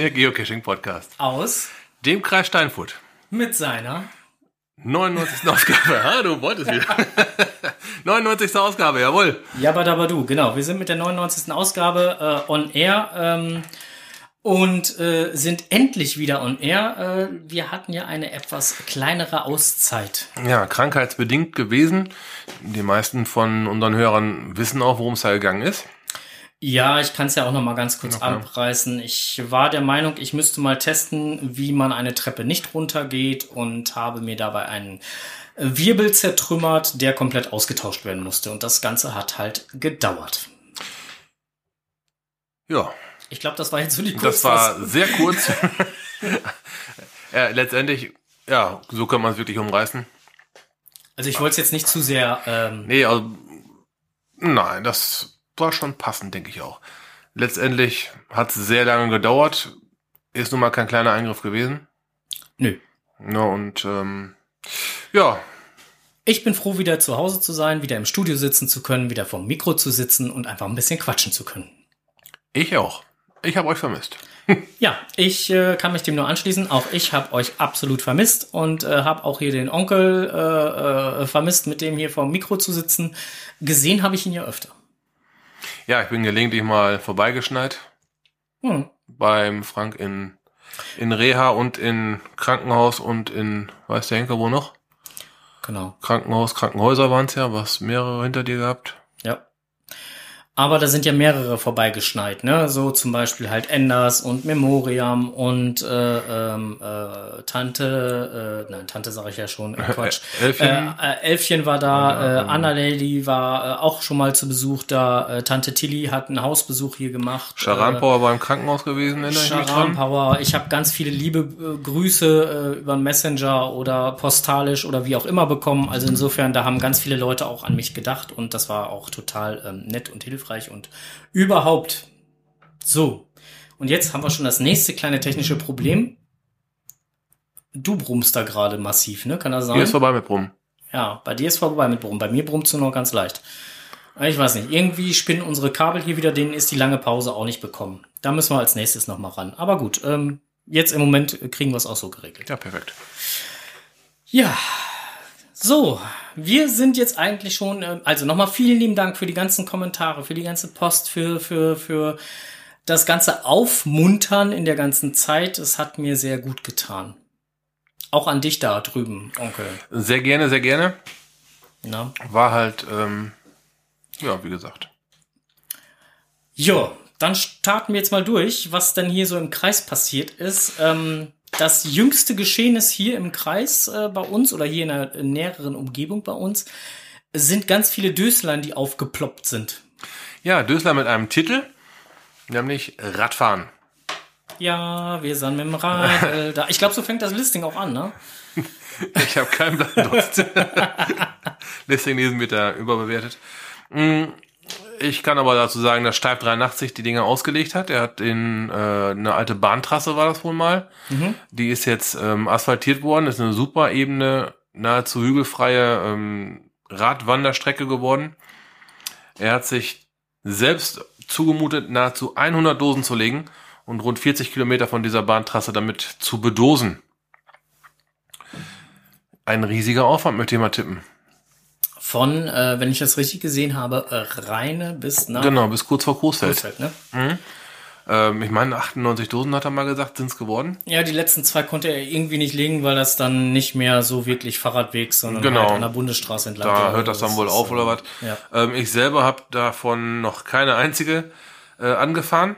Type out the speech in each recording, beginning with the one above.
Der Geocaching-Podcast. Aus. Dem Kreis Steinfurt. Mit seiner 99. Ausgabe. Ah, du wolltest wieder. 99. Ausgabe, jawohl. Jabadabadu, genau. Wir sind mit der 99. Ausgabe äh, on air ähm, und äh, sind endlich wieder on air. Äh, wir hatten ja eine etwas kleinere Auszeit. Ja, krankheitsbedingt gewesen. Die meisten von unseren Hörern wissen auch, worum es da gegangen ist. Ja, ich kann es ja auch noch mal ganz kurz okay. anpreisen. Ich war der Meinung, ich müsste mal testen, wie man eine Treppe nicht runtergeht und habe mir dabei einen Wirbel zertrümmert, der komplett ausgetauscht werden musste. Und das Ganze hat halt gedauert. Ja. Ich glaube, das war jetzt so die kurz. Das war sehr kurz. ja, letztendlich, ja, so kann man es wirklich umreißen. Also ich wollte es jetzt nicht zu sehr. Ähm nee, also nein, das war schon passend, denke ich auch. Letztendlich hat es sehr lange gedauert. Ist nun mal kein kleiner Eingriff gewesen. Nö. Ja, und ähm, ja. Ich bin froh, wieder zu Hause zu sein, wieder im Studio sitzen zu können, wieder vorm Mikro zu sitzen und einfach ein bisschen quatschen zu können. Ich auch. Ich habe euch vermisst. ja, ich äh, kann mich dem nur anschließen. Auch ich habe euch absolut vermisst und äh, habe auch hier den Onkel äh, äh, vermisst, mit dem hier vorm Mikro zu sitzen. Gesehen habe ich ihn ja öfter. Ja, ich bin gelegentlich mal vorbeigeschneit. Hm. Beim Frank in, in Reha und in Krankenhaus und in, weiß der Henker wo noch? Genau. Krankenhaus, Krankenhäuser waren es ja, was mehrere hinter dir gehabt. Aber da sind ja mehrere vorbeigeschneit, ne? So zum Beispiel halt Enders und Memoriam und äh, ähm, äh, Tante, äh, nein, Tante sage ich ja schon, äh, Quatsch. Elfchen. Äh, äh, Elfchen war da, ja, äh, Anna Lady war äh, auch schon mal zu Besuch da, äh, Tante Tilly hat einen Hausbesuch hier gemacht. Sharan Power äh, war im Krankenhaus gewesen, mich dran. Power, ich habe ganz viele liebe äh, Grüße äh, über Messenger oder postalisch oder wie auch immer bekommen. Also insofern, da haben ganz viele Leute auch an mich gedacht und das war auch total ähm, nett und hilfreich hilfreich und überhaupt. So. Und jetzt haben wir schon das nächste kleine technische Problem. Du brummst da gerade massiv, ne? Kann das sein? Hier ist vorbei mit Brummen. Ja, bei dir ist vorbei mit Brummen. Bei mir brummst du noch ganz leicht. Ich weiß nicht. Irgendwie spinnen unsere Kabel hier wieder, denen ist die lange Pause auch nicht bekommen. Da müssen wir als nächstes nochmal ran. Aber gut, ähm, jetzt im Moment kriegen wir es auch so geregelt. Ja, perfekt. Ja, so, wir sind jetzt eigentlich schon, äh, also nochmal vielen lieben Dank für die ganzen Kommentare, für die ganze Post, für, für, für das ganze Aufmuntern in der ganzen Zeit. Es hat mir sehr gut getan. Auch an dich da drüben, Onkel. Sehr gerne, sehr gerne. Na? War halt, ähm, ja, wie gesagt. Jo, dann starten wir jetzt mal durch, was denn hier so im Kreis passiert ist. Ähm, das jüngste Geschehnis hier im Kreis äh, bei uns oder hier in der näheren Umgebung bei uns sind ganz viele Döslein, die aufgeploppt sind. Ja, Dösler mit einem Titel, nämlich Radfahren. Ja, wir sind mit dem Rad. Äh, da. Ich glaube, so fängt das Listing auch an, ne? ich habe keinen Plan. Listing lesen wird da überbewertet. Ich kann aber dazu sagen, dass Steif 83 die Dinge ausgelegt hat. Er hat in äh, eine alte Bahntrasse war das wohl mal. Mhm. Die ist jetzt ähm, asphaltiert worden, ist eine super ebene, nahezu hügelfreie ähm, Radwanderstrecke geworden. Er hat sich selbst zugemutet, nahezu 100 Dosen zu legen und rund 40 Kilometer von dieser Bahntrasse damit zu bedosen. Ein riesiger Aufwand, möchte ich mal tippen von, äh, wenn ich das richtig gesehen habe, äh, Rheine bis nach. Genau, bis kurz vor Coesfeld. Coesfeld ne? Mhm. Ähm, ich meine, 98 Dosen hat er mal gesagt, sind es geworden. Ja, die letzten zwei konnte er irgendwie nicht legen, weil das dann nicht mehr so wirklich Fahrradweg, sondern genau. halt an der Bundesstraße entlang. Da hört das dann wohl auf oder was. Ja. Ähm, ich selber habe davon noch keine einzige äh, angefahren.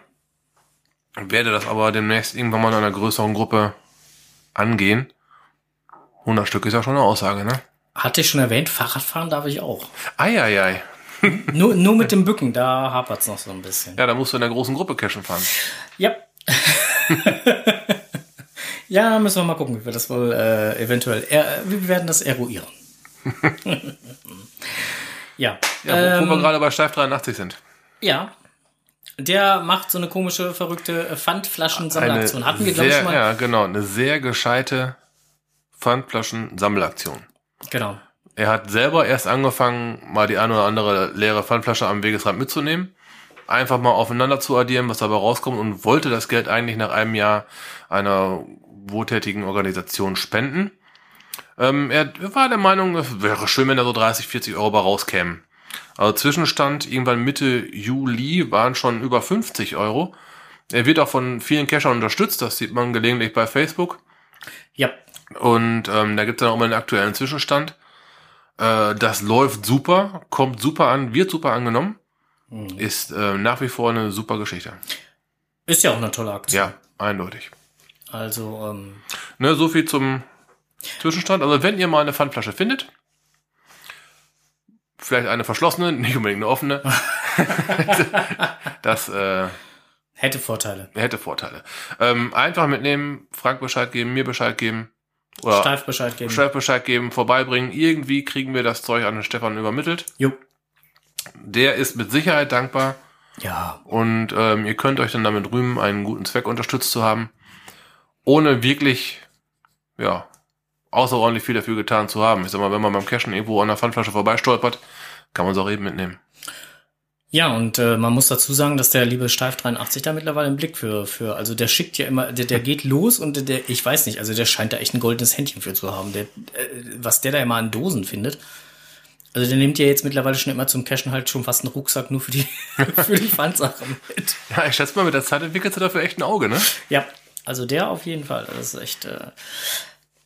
Werde das aber demnächst irgendwann mal in einer größeren Gruppe angehen. 100 Stück ist ja schon eine Aussage, ne? Hatte ich schon erwähnt, Fahrradfahren darf ich auch. Eieiei. nur, nur mit dem Bücken, da hapert es noch so ein bisschen. Ja, da musst du in der großen Gruppe cashen fahren. Ja. ja, müssen wir mal gucken, wie wir das wohl äh, eventuell, er, wir werden das eruieren. ja. Ja, wo, ähm, wir gerade bei Steif 83 sind. Ja. Der macht so eine komische, verrückte Pfandflaschen-Sammelaktion. Hatten wir, glaube ich, schon mal. Ja, genau. Eine sehr gescheite Pfandflaschen-Sammelaktion. Genau. Er hat selber erst angefangen, mal die eine oder andere leere Pfandflasche am Wegesrand mitzunehmen. einfach mal aufeinander zu addieren, was dabei rauskommt und wollte das Geld eigentlich nach einem Jahr einer wohltätigen Organisation spenden. Ähm, er war der Meinung, es wäre schön, wenn da so 30, 40 Euro bei rauskämen. Also Zwischenstand irgendwann Mitte Juli waren schon über 50 Euro. Er wird auch von vielen Cachern unterstützt, das sieht man gelegentlich bei Facebook. Ja. Und ähm, da gibt es dann auch mal einen aktuellen Zwischenstand. Äh, das läuft super, kommt super an, wird super angenommen. Mhm. Ist äh, nach wie vor eine super Geschichte. Ist ja auch eine tolle Aktion. Ja, eindeutig. Also, ähm, Ne, so viel zum Zwischenstand. Also wenn ihr mal eine Pfandflasche findet, vielleicht eine verschlossene, nicht unbedingt eine offene, das äh, hätte Vorteile. hätte Vorteile. Ähm, einfach mitnehmen, Frank Bescheid geben, mir Bescheid geben. Oder Steif Bescheid geben. Steif Bescheid geben, vorbeibringen. Irgendwie kriegen wir das Zeug an den Stefan übermittelt. Jo. Der ist mit Sicherheit dankbar. Ja. Und ähm, ihr könnt euch dann damit rühmen, einen guten Zweck unterstützt zu haben, ohne wirklich, ja, außerordentlich viel dafür getan zu haben. Ich sag mal, wenn man beim Cashen irgendwo an der Pfandflasche vorbeistolpert, kann man es auch eben mitnehmen. Ja, und äh, man muss dazu sagen, dass der liebe Steif 83 da mittlerweile einen Blick für, für, also der schickt ja immer, der, der geht los und der, ich weiß nicht, also der scheint da echt ein goldenes Händchen für zu haben. Der, äh, was der da immer an Dosen findet. Also der nimmt ja jetzt mittlerweile schon immer zum Cashen halt schon fast einen Rucksack nur für die, für die Pfandsachen mit. Ja, ich schätze mal, mit der Zeit entwickelt sie dafür echt ein Auge, ne? Ja, also der auf jeden Fall. Das ist echt. Äh,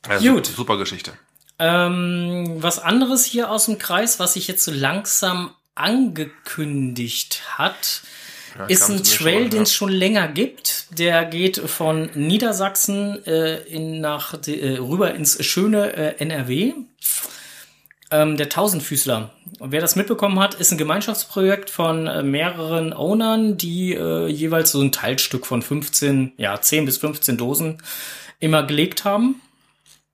Also, Gut. Super Geschichte. Ähm, was anderes hier aus dem Kreis, was sich jetzt so langsam angekündigt hat, Ja, ist ein Trail, den es schon länger gibt. Der geht von Niedersachsen äh, in, nach, äh, rüber ins schöne äh, NRW. Ähm, der Tausendfüßler. Und wer das mitbekommen hat, ist ein Gemeinschaftsprojekt von äh, mehreren Ownern, die äh, jeweils so ein Teilstück von 15, ja, 10 bis 15 Dosen immer gelegt haben.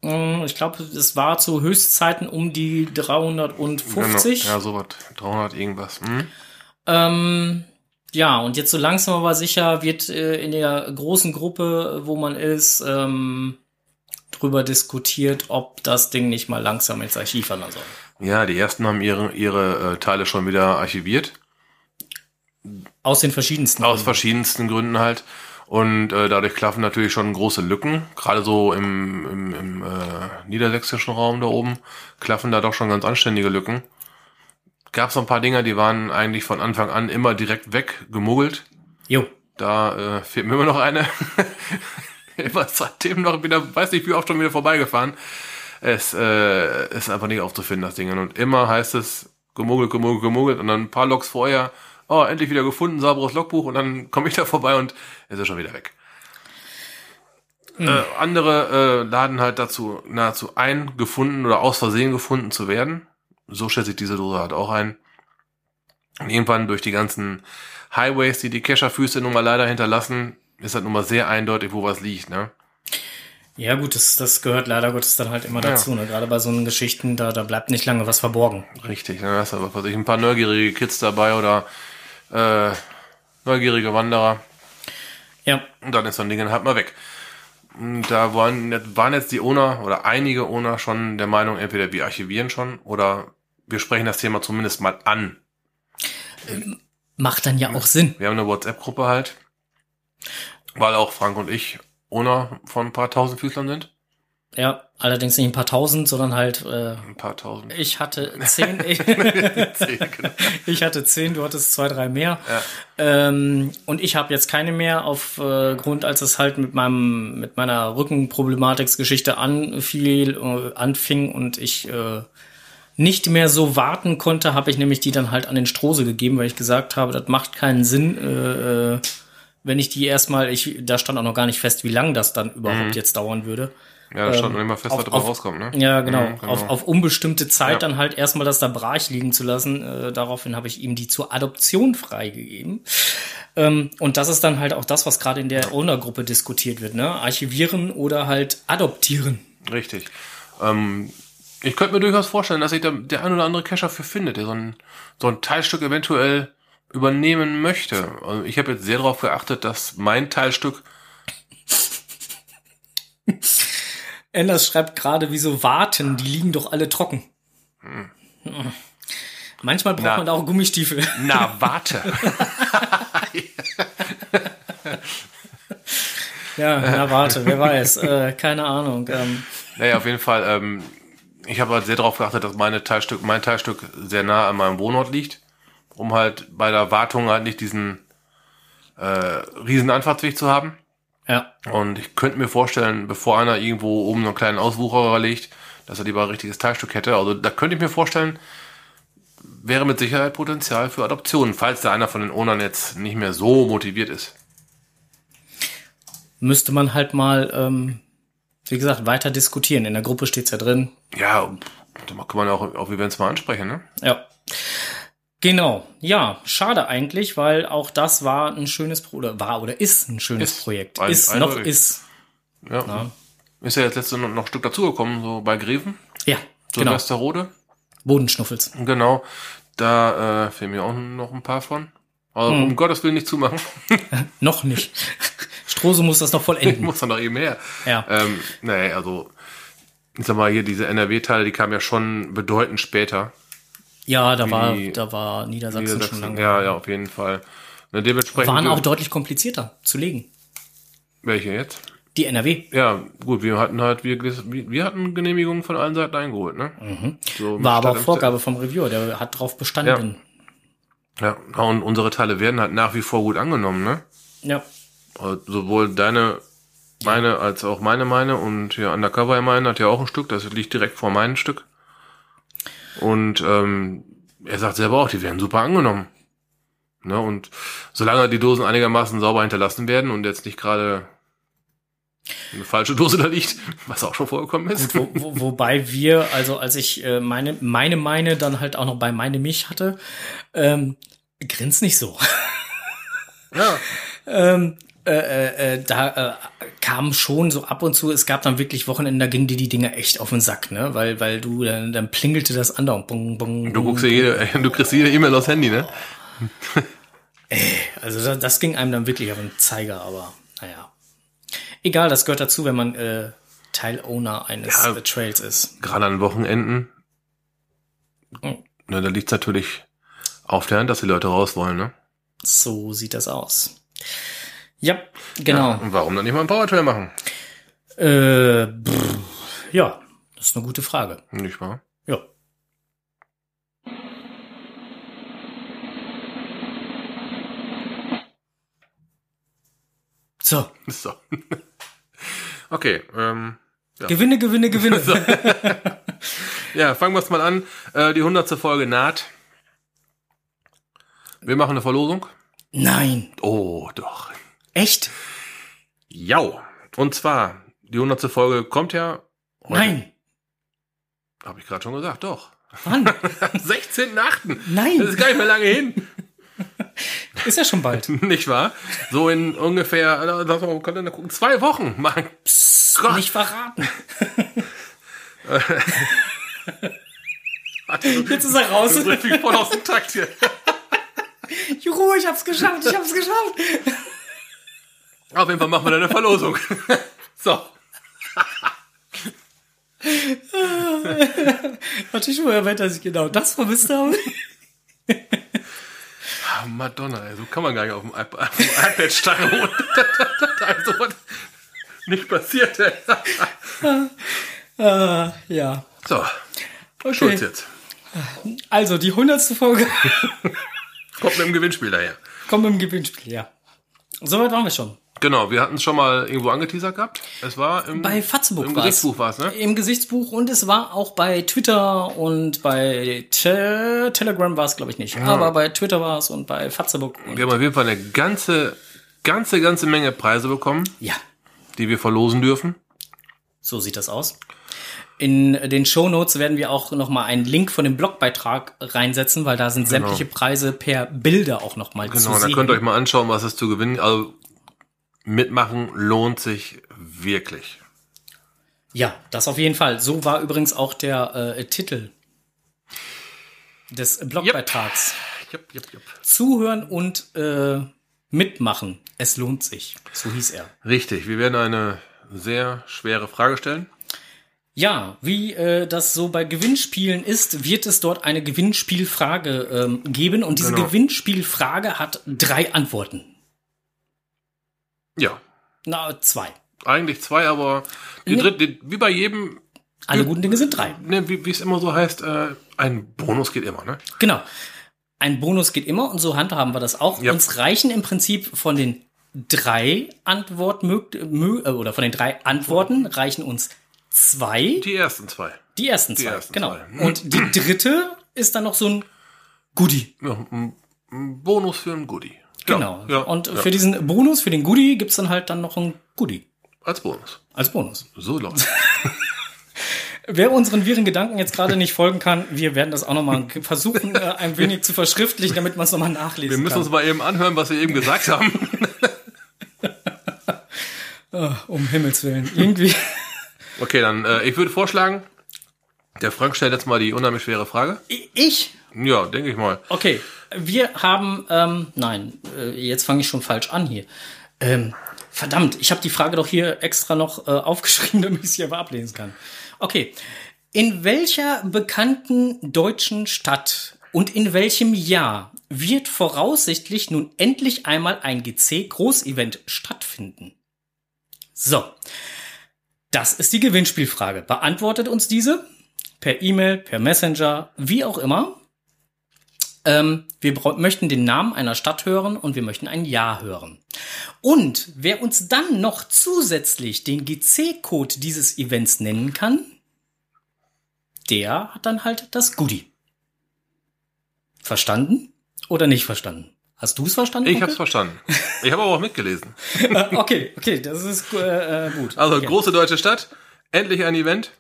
Ähm, Ich glaube, es war zu Höchstzeiten um die 350. Genau. Ja, sowas. 300 irgendwas. Hm? Ähm, ja, und jetzt so langsam aber sicher wird äh, in der großen Gruppe, wo man ist, ähm, drüber diskutiert, ob das Ding nicht mal langsam ins Archiv wandern soll. Ja, die ersten haben ihre, ihre äh, Teile schon wieder archiviert. Aus den verschiedensten. Aus Gründen. verschiedensten Gründen halt. Und äh, dadurch klaffen natürlich schon große Lücken. Gerade so im, im, im äh, niedersächsischen Raum da oben klaffen da doch schon ganz anständige Lücken. Gab so ein paar Dinger, die waren eigentlich von Anfang an immer direkt weggemuggelt. Jo. Da äh, fehlt mir immer noch eine. immer seitdem noch wieder, weiß nicht wie oft schon wieder vorbeigefahren. Es äh, ist einfach nicht aufzufinden, das Ding. Und immer heißt es gemuggelt, gemuggelt, gemuggelt. Und dann ein paar Logs vorher, oh, endlich wieder gefunden, sauberes Logbuch. Und dann komme ich da vorbei und es ist schon wieder weg. Äh, andere äh, laden halt dazu nahezu ein, gefunden oder aus Versehen gefunden zu werden. So schätze ich diese Dose halt auch ein. Und irgendwann durch die ganzen Highways, die die Kescherfüße nun mal leider hinterlassen, ist halt nun mal sehr eindeutig, wo was liegt, ne? Ja, gut, das, das gehört leider Gottes dann halt immer Ja. dazu. Ne? Gerade bei so einen Geschichten, da, da bleibt nicht lange was verborgen. Richtig, ne? Da hast du aber ich, ein paar neugierige Kids dabei oder äh, neugierige Wanderer. Ja, Und dann ist so ein Ding halt mal weg. Und da waren, jetzt- waren jetzt die Owner oder einige Owner schon der Meinung, entweder wir archivieren schon oder wir sprechen das Thema zumindest mal an. macht dann ja auch Sinn. Wir haben eine WhatsApp-Gruppe halt, weil auch Frank und ich Owner von ein paar tausend Füßlern sind. Ja, allerdings nicht ein paar tausend, sondern halt, äh, Ein paar tausend. ich hatte zehn, ich, Zehn, genau. ich hatte zehn, du hattest zwei, drei mehr. Ja. Ähm, und ich habe jetzt keine mehr auf äh, Grund, als es halt mit meinem mit meiner Rückenproblematik-Geschichte anfiel, äh, anfing und ich äh, nicht mehr so warten konnte, habe ich nämlich die dann halt an den Strose gegeben, weil ich gesagt habe, das macht keinen Sinn, äh, äh, wenn ich die erstmal, ich da stand auch noch gar nicht fest, wie lang das dann überhaupt jetzt dauern würde. Ja, da stand noch immer fest, auf- was dabei auf- rauskommt, ne? Ja, genau. Mhm, genau. Auf, auf unbestimmte Zeit Ja. dann halt erstmal das da brach liegen zu lassen. Äh, daraufhin habe ich ihm die zur Adoption freigegeben. Ähm, und das ist dann halt auch das, was gerade in der Owner-Gruppe diskutiert wird. Ne? Archivieren oder halt adoptieren. Richtig. Ähm, ich könnte mir durchaus vorstellen, dass sich da der ein oder andere Cacher für findet, der so ein, so ein Teilstück eventuell übernehmen möchte. Also ich habe jetzt sehr darauf geachtet, dass mein Teilstück Anders schreibt gerade, wieso warten? Die liegen doch alle trocken. Hm. Manchmal braucht Na. man auch Gummistiefel. Na, warte. Ja, na warte, wer weiß. Äh, keine Ahnung. Ähm, Naja, auf jeden Fall. Ähm, ich habe halt sehr darauf geachtet, dass meine Teilstück, mein Teilstück sehr nah an meinem Wohnort liegt, um halt bei der Wartung halt nicht diesen äh, riesen Anfahrtsweg zu haben. Ja, Und ich könnte mir vorstellen, bevor einer irgendwo oben einen kleinen Auswucherer legt, dass er lieber ein richtiges Teilstück hätte. Also da könnte ich mir vorstellen, wäre mit Sicherheit Potenzial für Adoptionen, falls da einer von den Ownern jetzt nicht mehr so motiviert ist. müsste man halt mal, ähm, wie gesagt, weiter diskutieren. In der Gruppe steht's ja drin. Ja, da kann man ja auch auf Events mal ansprechen, ne? Ja. Genau. Ja, schade eigentlich, weil auch das war ein schönes Pro oder war oder ist ein schönes Ist. Projekt. Ein- ist noch eindeutig. ist. Ja. Ja, Ist ja jetzt letzte noch noch ein Stück dazugekommen, so bei Greven, ja so genau. Westerrode. Bodenschnuffels. Genau. Da äh, fehlen mir auch noch ein paar von. Aber Hm. um Gottes Willen nicht zumachen. Noch nicht. Strose muss das noch vollenden. Muss dann noch eben her. Ja. Ähm, nee, also, ich sag mal, hier diese NRW-Teile, die kamen ja schon bedeutend später. Ja, da war, da war Niedersachsen, schon Niedersachsen. lange. Ja, ja, auf jeden Fall. Ne, dementsprechend. Waren auch deutlich komplizierter zu legen. Welche jetzt? Die NRW. Ja, gut, wir hatten halt, wir, wir hatten Genehmigungen von allen Seiten eingeholt, ne? So Mhm. War aber auch Vorgabe vom Reviewer, der hat drauf bestanden. Ja, und unsere Teile werden halt nach wie vor gut angenommen, ne? Ja. Also sowohl deine, meine als auch meine meine und ja, Undercover meine hat ja auch ein Stück, das liegt direkt vor meinem Stück. Und ähm, er sagt selber auch, die werden super angenommen. Ne? Und solange die Dosen einigermaßen sauber hinterlassen werden und jetzt nicht gerade eine falsche Dose da liegt, was auch schon vorgekommen ist. Wo, wo, wobei wir, also als ich äh, meine, meine meine dann halt auch noch bei meine mich hatte, ähm, grins nicht so. Ja, ähm, äh, äh, äh, da äh, kam schon so ab und zu, es gab dann wirklich Wochenende, da gingen dir die Dinger echt auf den Sack, ne? Weil, weil du, dann, dann plingelte das andauernd. Bung, bung, du bung. guckst ja jede, du kriegst jede E-Mail aufs Handy, ne? Also das, das ging einem dann wirklich auf den Zeiger, aber naja. Egal, das gehört dazu, wenn man äh, Teilowner eines Ja. äh, Trails ist. Gerade an Wochenenden. Hm. Ne, da liegt's natürlich auf der Hand, dass die Leute raus wollen, ne? So sieht das aus. Ja, genau. Und warum dann nicht mal einen Powertrail machen? Äh, pff, ja, das ist eine gute Frage. Nicht wahr? Ja. So, So. Okay, ähm, Gewinne, Gewinne, Gewinne. ja, fangen wir es mal an. Äh, die hundertste Folge naht. Wir machen eine Verlosung. Nein, Oh, doch. Echt? Ja. Und zwar, die hundertste Folge kommt ja. heute- Nein. Habe ich gerade schon gesagt, doch. Wann? Am 16.8. Das Nein, ist gar nicht mehr lange hin. ist ja schon bald. Nicht wahr? So in ungefähr, äh, lass mal im Kalender gucken, zwei Wochen. Mann. Psst, Gott. nicht verraten. Jetzt ist er raus. bringst mich voll aus dem Takt hier. Juhu, ich hab's geschafft, ich hab's geschafft. Auf jeden Fall machen wir dann eine Verlosung. So. Hatte ich schon erwähnt, dass ich genau das vermisst habe? Ah, Madonna, ey, so kann man gar nicht auf dem iPad, auf dem iPad starren. Da sowas nicht passiert, ey. Äh, ja. So, Okay. Schulz jetzt. Also, die hundertste Folge Kommt mit dem Gewinnspiel daher. kommt im Gewinnspiel, ja. Soweit waren wir schon. Genau, wir hatten es schon mal irgendwo angeteasert gehabt. Es war im, Bei Fatzebuch im war's. Gerichtsbuch war es, ne? Im Gesichtsbuch und es war auch bei Twitter und bei Te Telegram war es, glaube ich, nicht. Aber bei Twitter war es und bei Fatzebuch. Und Wir haben auf jeden Fall eine ganze, ganze, ganze Menge Preise bekommen, ja, die wir verlosen dürfen. so sieht das aus. In den Shownotes werden wir auch noch mal einen Link von dem Blogbeitrag reinsetzen, weil da sind sämtliche Preise per Bilder auch noch mal zu Genau, da sehen. könnt ihr euch mal anschauen, was es zu gewinnen. Also mitmachen lohnt sich wirklich. Ja, das auf jeden Fall. So war übrigens auch der äh, Titel des Blogbeitrags. Jupp, jupp, jupp. Zuhören und äh, mitmachen. Es lohnt sich. So hieß er. Richtig, wir werden eine sehr schwere Frage stellen. Ja, wie äh, das so bei Gewinnspielen ist, wird es dort eine Gewinnspielfrage ähm, geben und diese Genau. Gewinnspielfrage hat drei Antworten. Ja, Na, zwei. eigentlich zwei, aber die Nee. dritte, die, wie bei jedem, Alle guten Dinge sind drei. ne, wie wie es immer so heißt, äh, ein Bonus geht immer, ne? Genau. Ein Bonus geht immer und so handhaben wir das auch. Ja. Uns reichen im Prinzip von den drei Antworten äh, oder von den drei Antworten reichen uns zwei. Die ersten zwei. Die ersten zwei, ersten genau. zwei. Und die dritte ist dann noch so ein Goodie. Ja, ein Bonus für ein Goodie. Genau. Ja, und ja. für diesen Bonus, für den Goodie, gibt's dann halt dann noch ein Goodie als Bonus. als Bonus. So läuft. Wer unseren wirren Gedanken jetzt gerade nicht folgen kann, wir werden das auch nochmal versuchen, äh, ein wenig zu verschriftlichen, damit man es nochmal nachlesen Wir müssen kann. uns mal eben anhören, was wir eben gesagt haben. um Himmels Willen. Irgendwie. Okay, dann äh, ich würde vorschlagen, der Frank stellt jetzt mal die unheimlich schwere Frage. Ich? Ja, denke ich mal. Okay. Wir haben, ähm, nein, äh, jetzt fange ich schon falsch an hier. Ähm, verdammt, ich habe die Frage doch hier extra noch äh, aufgeschrieben, damit ich sie aber ablesen kann. Okay. In welcher bekannten deutschen Stadt und in welchem Jahr wird voraussichtlich nun endlich einmal ein GC-Großevent stattfinden? So. Das ist die Gewinnspielfrage. Beantwortet uns diese per E-Mail, per Messenger, wie auch immer. Ähm, wir möchten den Namen einer Stadt hören und wir möchten ein Jahr hören. Und wer uns dann noch zusätzlich den GC-Code dieses Events nennen kann, der hat dann halt das Goodie. Verstanden oder nicht verstanden? Hast du es verstanden? Ich Onkel? hab's verstanden. Ich habe aber auch mitgelesen. Äh, okay, okay, das ist äh, äh, gut. Also okay. große deutsche Stadt, endlich ein Event.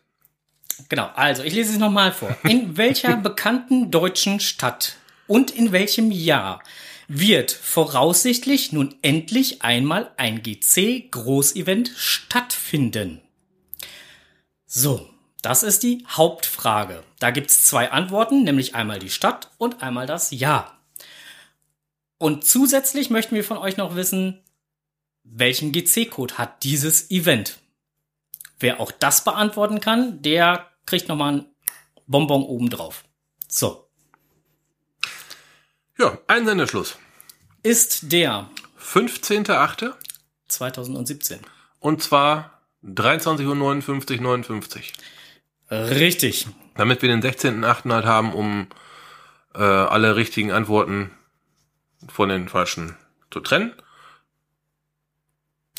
Genau, also ich lese es nochmal vor. In welcher bekannten deutschen Stadt und in welchem Jahr wird voraussichtlich nun endlich einmal ein GC-Großevent stattfinden? So, das ist die Hauptfrage. Da gibt's zwei Antworten, nämlich einmal die Stadt und einmal das Jahr. Und zusätzlich möchten wir von euch noch wissen, welchen GC-Code hat dieses Event? Wer auch das beantworten kann, der kriegt nochmal ein Bonbon obendrauf. So. Ja, ein Sendeschluss. Ist der 15.8. 2017. und zwar 23.59 Uhr 59. Richtig. Damit wir den 16.8. halt haben, um äh, alle richtigen Antworten von den falschen zu trennen.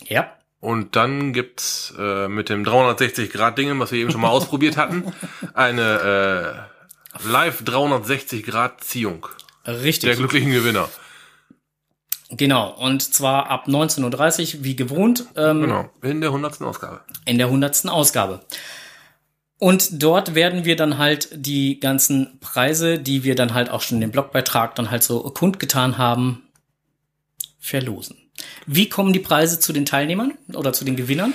Ja. Und dann gibt's äh, mit dem 360 Grad Dingen, was wir eben schon mal ausprobiert hatten, eine äh, Live 360 Ziehung der Richtig. glücklichen Gewinner. Genau. Und zwar ab 19.30 Uhr, wie gewohnt, ähm, Genau, in der 100. Ausgabe. in der 100. Ausgabe. Und dort werden wir dann halt die ganzen Preise, die wir dann halt auch schon in dem Blogbeitrag dann halt so kundgetan haben, verlosen. Wie kommen die Preise zu den Teilnehmern oder zu den Gewinnern?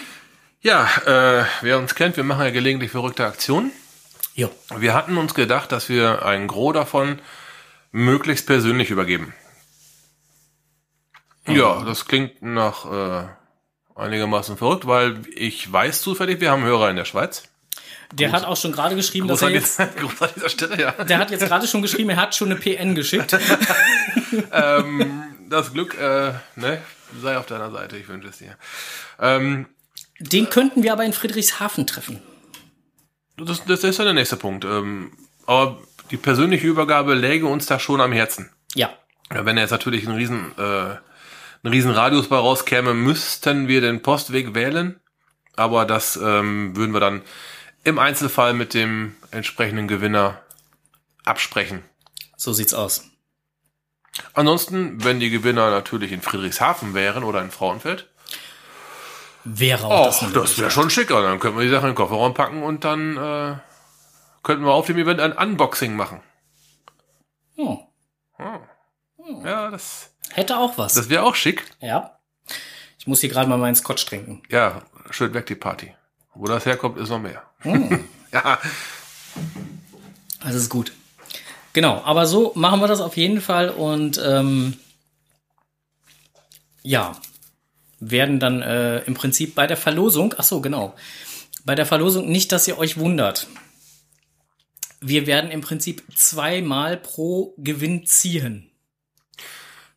Ja, äh, wer uns kennt, wir machen ja gelegentlich verrückte Aktionen. Jo. Wir hatten uns gedacht, dass wir ein Gros davon möglichst persönlich übergeben. Ja, das klingt nach äh, einigermaßen verrückt, weil ich weiß zufällig, wir haben Hörer in der Schweiz. Der hat auch schon gerade geschrieben, dass Groß er jetzt, an dieser Stelle, ja. der hat jetzt gerade schon geschrieben, er hat schon eine PN geschickt. ähm, das Glück äh, ne, sei auf deiner Seite, ich wünsche es dir. Ähm, Den könnten wir aber in Friedrichshafen treffen. das, das ist ja der nächste Punkt. Ähm, aber die persönliche Übergabe läge uns da schon am Herzen. Ja. Ja, wenn jetzt natürlich ein riesen, äh, ein riesen Radius bei rauskäme, müssten wir den Postweg wählen. Aber das ähm, würden wir dann im Einzelfall mit dem entsprechenden Gewinner absprechen. So sieht's aus. Ansonsten, wenn die Gewinner natürlich in Friedrichshafen wären oder in Frauenfeld, Wäre auch oh, das das, wäre schon schicker. Dann könnten wir die Sachen in den Kofferraum packen und dann äh, könnten wir auf dem Event ein Unboxing machen. Hm. Ja, das, Hätte auch was. das wäre auch schick. ja. Ich muss hier gerade mal meinen Scotch trinken. Ja, schön weg die Party. Wo das herkommt, ist noch mehr. Hm. ja, Das ist gut. Genau, aber so machen wir das auf jeden Fall und ähm, ja, werden dann äh, im Prinzip bei der Verlosung, ach so, genau, Bei der Verlosung nicht, dass ihr euch wundert. Wir werden im Prinzip zweimal pro Gewinn ziehen.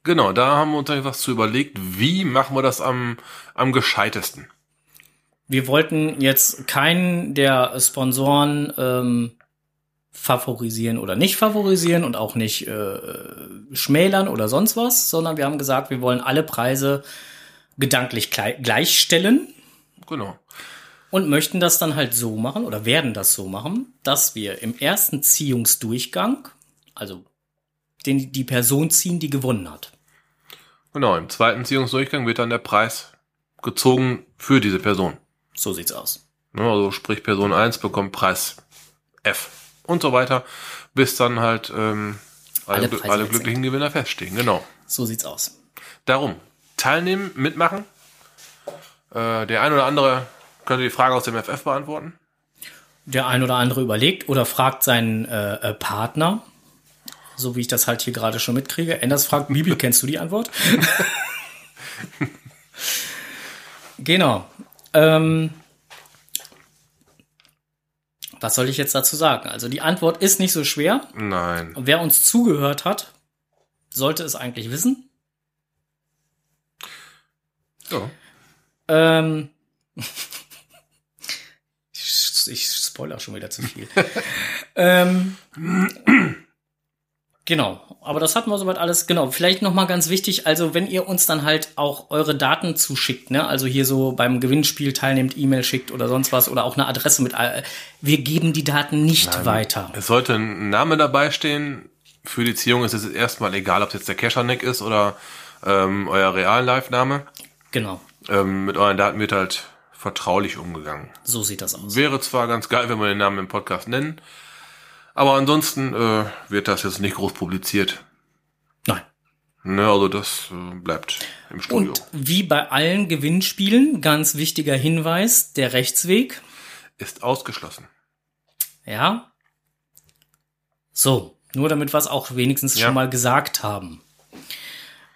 Genau, da haben wir uns was zu überlegt. Wie machen wir das am, am gescheitesten? Wir wollten jetzt keinen der Sponsoren ähm, favorisieren oder nicht favorisieren und auch nicht äh, schmälern oder sonst was, sondern wir haben gesagt, wir wollen alle Preise gedanklich gleichstellen. Genau. Und möchten das dann halt so machen oder werden das so machen, dass wir im ersten Ziehungsdurchgang, also den, die Person ziehen, die gewonnen hat. Genau, im zweiten Ziehungsdurchgang wird dann der Preis gezogen für diese Person. So sieht's aus. Also sprich Person 1 bekommt Preis F und so weiter, bis dann halt ähm, alle, alle, alle glücklichen Gewinner feststehen. Genau. So sieht's aus. Darum, teilnehmen, mitmachen. Äh, der ein oder andere könnte die Frage aus dem FF beantworten. Der ein oder andere überlegt oder fragt seinen äh, äh, Partner, so wie ich das halt hier gerade schon mitkriege. Enders fragt, Bibi, kennst du die Antwort? genau. Ähm, was soll ich jetzt dazu sagen? Also die Antwort ist nicht so schwer. Nein. Und wer uns zugehört hat, sollte es eigentlich wissen. Ja. Ähm, ich, spoiler schon wieder zu viel. ähm, genau, aber das hatten wir soweit alles. Genau, vielleicht noch mal ganz wichtig, also wenn ihr uns dann halt auch eure Daten zuschickt, ne, also hier so beim Gewinnspiel teilnehmt, E-Mail schickt oder sonst was oder auch eine Adresse mit, äh, wir geben die Daten nicht Nein, weiter. Es sollte ein Name dabei stehen. Für die Ziehung ist es erstmal egal, ob es jetzt der Kescherneck ist oder ähm, euer Real-Life-Name. Genau. Ähm, mit euren Daten wird halt vertraulich umgegangen. So sieht das aus. Wäre zwar ganz geil, wenn wir den Namen im Podcast nennen, aber ansonsten äh, wird das jetzt nicht groß publiziert. Nein. Ne, also das äh, bleibt im Studio. Und wie bei allen Gewinnspielen, ganz wichtiger Hinweis, der Rechtsweg ist ausgeschlossen. Ja. So, nur damit wir es auch wenigstens ja. schon mal gesagt haben.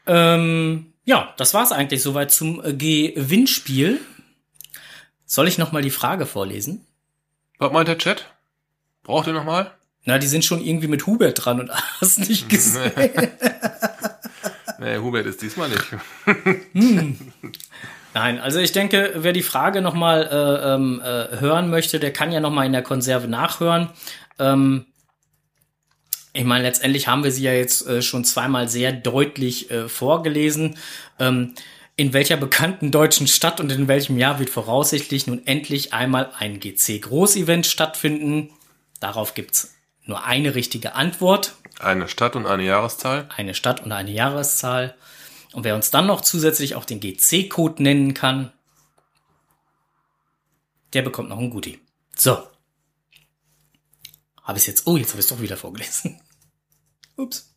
Ähm, ja, das war's eigentlich soweit zum äh, Gewinnspiel. Soll ich noch mal die Frage vorlesen? Was meint der Chat? Braucht ihr noch mal? Na, die sind schon irgendwie mit Hubert dran und hast nicht gesehen. nee, Hubert ist diesmal nicht. hm. Nein, also ich denke, wer die Frage noch mal äh, ähm, äh, hören möchte, der kann ja noch mal in der Konserve nachhören. Ähm, ich meine, letztendlich haben wir sie ja jetzt äh, schon zweimal sehr deutlich äh, vorgelesen. Ähm, in welcher bekannten deutschen Stadt und in welchem Jahr wird voraussichtlich nun endlich einmal ein GC-Großevent stattfinden? Darauf gibt's nur eine richtige Antwort. Eine Stadt und eine Jahreszahl. Eine Stadt und eine Jahreszahl. Und wer uns dann noch zusätzlich auch den GC-Code nennen kann, der bekommt noch ein Goodie. So. Habe ich jetzt. Oh, jetzt habe ich es doch wieder vorgelesen. Ups.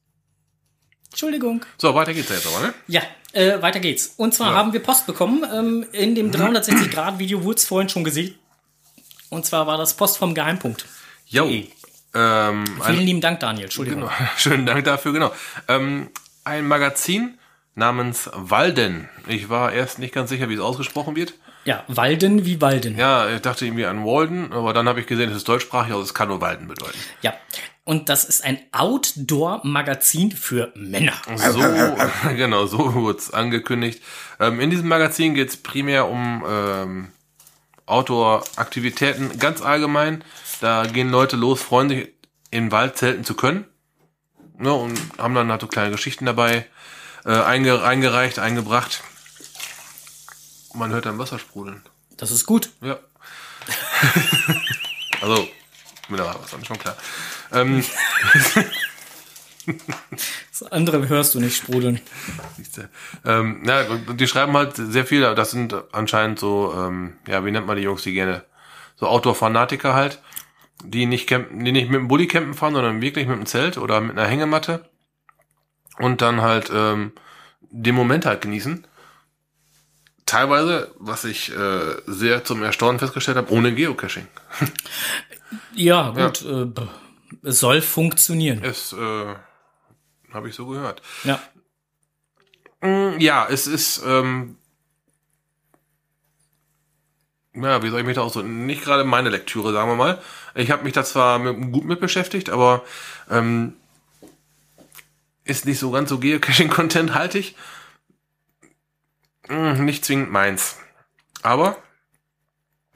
Entschuldigung. So, weiter geht's ja jetzt aber, ne? Ja, äh, weiter geht's. Und zwar ja. haben wir Post bekommen. Ähm, in dem 360-Grad-Video wurde es vorhin schon gesehen. Und zwar war das Post vom Geheimpunkt. Jo. Ähm, Vielen lieben Dank, Daniel. Entschuldigung. Genau. Schönen Dank dafür, genau. Ähm, ein Magazin namens Walden. Ich war erst nicht ganz sicher, wie es ausgesprochen wird. Ja, Walden wie Walden. Ja, ich dachte irgendwie an Walden, aber dann habe ich gesehen, es ist deutschsprachig, also es kann nur Walden bedeuten. Ja, und das ist ein Outdoor-Magazin für Männer. So, genau, so wurde es angekündigt. Ähm, in diesem Magazin geht es primär um ähm, Outdoor-Aktivitäten ganz allgemein. Da gehen Leute los, freuen sich, in Wald zelten zu können. Ne, und haben dann halt so kleine Geschichten dabei äh, einge eingereicht, eingebracht. Man hört dann Wasser sprudeln. Das ist gut. Ja. also, Mineralwasser, schon klar. Ähm. Das andere hörst du nicht sprudeln. Ähm, ja, die schreiben halt sehr viel, das sind anscheinend so, ähm, ja, wie nennt man die Jungs, die gerne, so Outdoor-Fanatiker halt, die nicht campen, die nicht mit dem Bulli campen fahren, sondern wirklich mit dem Zelt oder mit einer Hängematte und dann halt ähm, den Moment halt genießen teilweise, was ich äh, sehr zum Erstaunen festgestellt habe, ohne Geocaching. ja, gut. Ja. Äh, es soll funktionieren. Es äh, habe ich so gehört. Ja. Mm, ja, es ist ähm, ja, wie soll ich mich da auch so, nicht gerade meine Lektüre, sagen wir mal. Ich habe mich da zwar mit, gut mit beschäftigt, aber ähm, ist nicht so ganz so Geocaching-Content haltig. Hm, nicht zwingend meins. Aber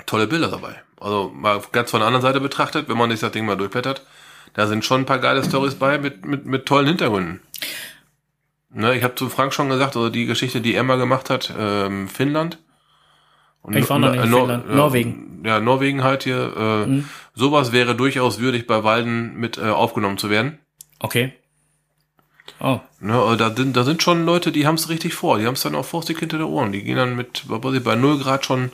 tolle Bilder dabei. Also mal ganz von der anderen Seite betrachtet, wenn man sich das Ding mal durchblättert, da sind schon ein paar geile Stories bei mit, mit, mit tollen Hintergründen. Ne, ich habe zu Frank schon gesagt, also die Geschichte, die er mal gemacht hat, ähm, Finnland. Und ich war noch nicht in Nor Finnland. Norwegen. Ja, Norwegen halt hier. Äh, mhm. Sowas wäre durchaus würdig bei Walden mit äh, aufgenommen zu werden. Okay. Oh. Ne, da, sind, da sind schon Leute, die haben es richtig vor. Die haben es dann auch faustig hinter der Ohren. Die gehen dann mit bei 0 Grad schon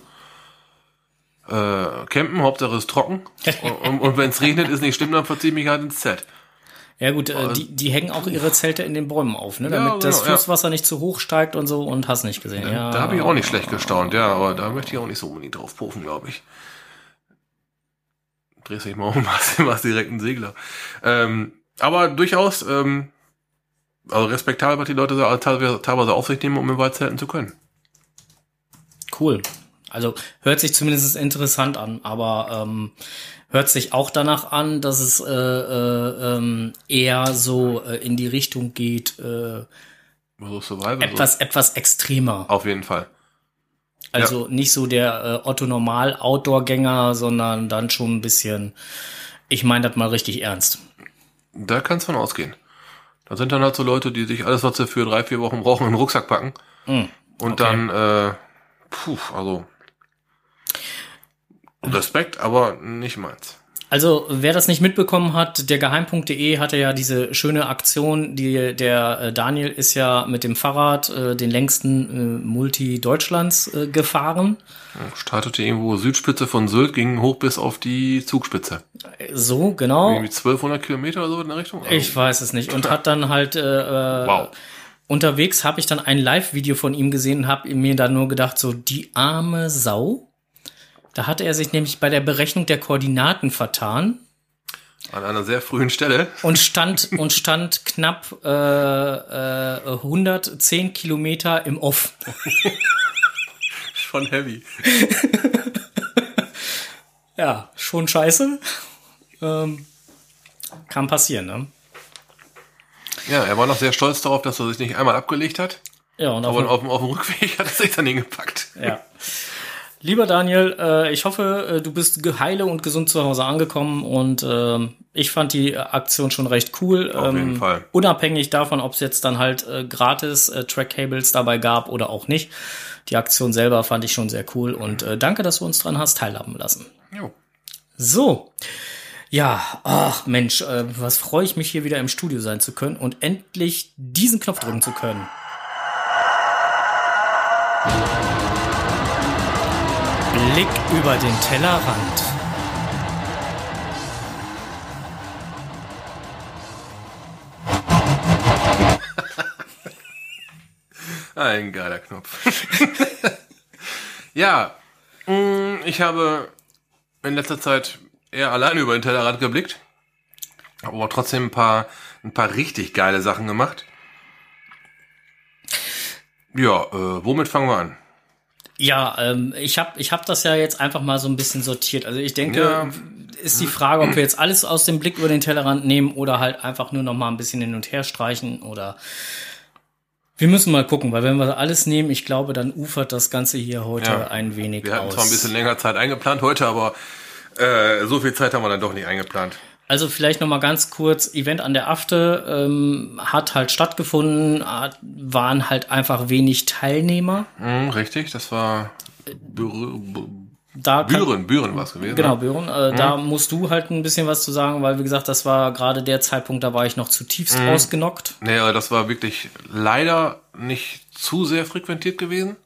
äh, campen, Hauptsache ist trocken. und und wenn es regnet, ist nicht schlimm, dann verziehe ich mich halt ins Zelt. Ja gut, äh, die, die hängen auch ihre Zelte in den Bäumen auf, ne? damit ja, genau, das Flusswasser ja. nicht zu hoch steigt und so und hast nicht gesehen. Ja, da habe ich auch nicht schlecht gestaunt, ja, aber da möchte ich auch nicht so unbedingt drauf puffen, glaube ich. Drehst dich mal um, machst direkt einen Segler. Ähm, aber durchaus, ähm, also respektabel, was die Leute teilweise, teilweise auf sich nehmen, um im Wald zelten zu können. Cool. Also hört sich zumindest interessant an, aber ähm, hört sich auch danach an, dass es äh, äh, ähm, eher so äh, in die Richtung geht, äh, so Survival, etwas, so. etwas extremer. Auf jeden Fall. Also ja. nicht so der äh, Otto Normal Outdoor-Gänger, sondern dann schon ein bisschen, ich meine das mal richtig ernst. Da kannst du von ausgehen. Da sind dann halt so Leute, die sich alles, was sie für drei, vier Wochen brauchen, in den Rucksack packen. Mm, und dann, äh, puh, also Respekt, aber nicht meins. Also, wer das nicht mitbekommen hat, der Geheim.de hatte ja diese schöne Aktion, die der äh, Daniel ist ja mit dem Fahrrad äh, den längsten äh, Multi Deutschlands äh, gefahren. Startete irgendwo Südspitze von Sylt, ging hoch bis auf die Zugspitze. So, genau. Irgendwie 1200 Kilometer oder so in der Richtung? Also, ich weiß es nicht. Und hat dann halt äh, äh wow. unterwegs habe ich dann ein Live-Video von ihm gesehen und habe mir dann nur gedacht, so die arme Sau da hatte er sich nämlich bei der Berechnung der Koordinaten vertan. An einer sehr frühen Stelle. Und stand, und stand knapp äh, äh, 110 Kilometer im Off. schon heavy. ja, schon scheiße. Ähm, kann passieren, ne? Ja, er war noch sehr stolz darauf, dass er sich nicht einmal abgelegt hat. Ja, und auf, auf, auf dem Rückweg hat er sich dann hingepackt. Ja. Lieber Daniel, äh, ich hoffe, äh, du bist heile und gesund zu Hause angekommen und äh, ich fand die Aktion schon recht cool. Auf jeden ähm, Fall. Unabhängig davon, ob es jetzt dann halt äh, gratis äh, Track-Cables dabei gab oder auch nicht. Die Aktion selber fand ich schon sehr cool und äh, danke, dass du uns dran hast teilhaben lassen. Jo. So. Ja, ach Mensch, äh, was freue ich mich hier wieder im Studio sein zu können und endlich diesen Knopf drücken zu können. Blick über den Tellerrand. Ein geiler Knopf. ja, mm, ich habe in letzter Zeit eher alleine über den Tellerrand geblickt, aber trotzdem ein paar, ein paar richtig geile Sachen gemacht. Ja, äh, womit fangen wir an? Ja, ähm, ich habe ich hab das ja jetzt einfach mal so ein bisschen sortiert. Also ich denke, ja. ist die Frage, ob wir jetzt alles aus dem Blick über den Tellerrand nehmen oder halt einfach nur noch mal ein bisschen hin und her streichen oder wir müssen mal gucken, weil wenn wir alles nehmen, ich glaube, dann ufert das Ganze hier heute ja. ein wenig aus. Wir hatten zwar ein bisschen länger Zeit eingeplant heute, aber äh, so viel Zeit haben wir dann doch nicht eingeplant. Also vielleicht noch mal ganz kurz, Event an der Afte ähm, hat halt stattgefunden, hat, waren halt einfach wenig Teilnehmer. Mm, richtig, das war da Büren, Büren war es gewesen. Genau, ne? Büren. Äh, mhm. Da musst du halt ein bisschen was zu sagen, weil wie gesagt, das war gerade der Zeitpunkt, da war ich noch zutiefst mhm. ausgenockt. Naja, das war wirklich leider nicht zu sehr frequentiert gewesen.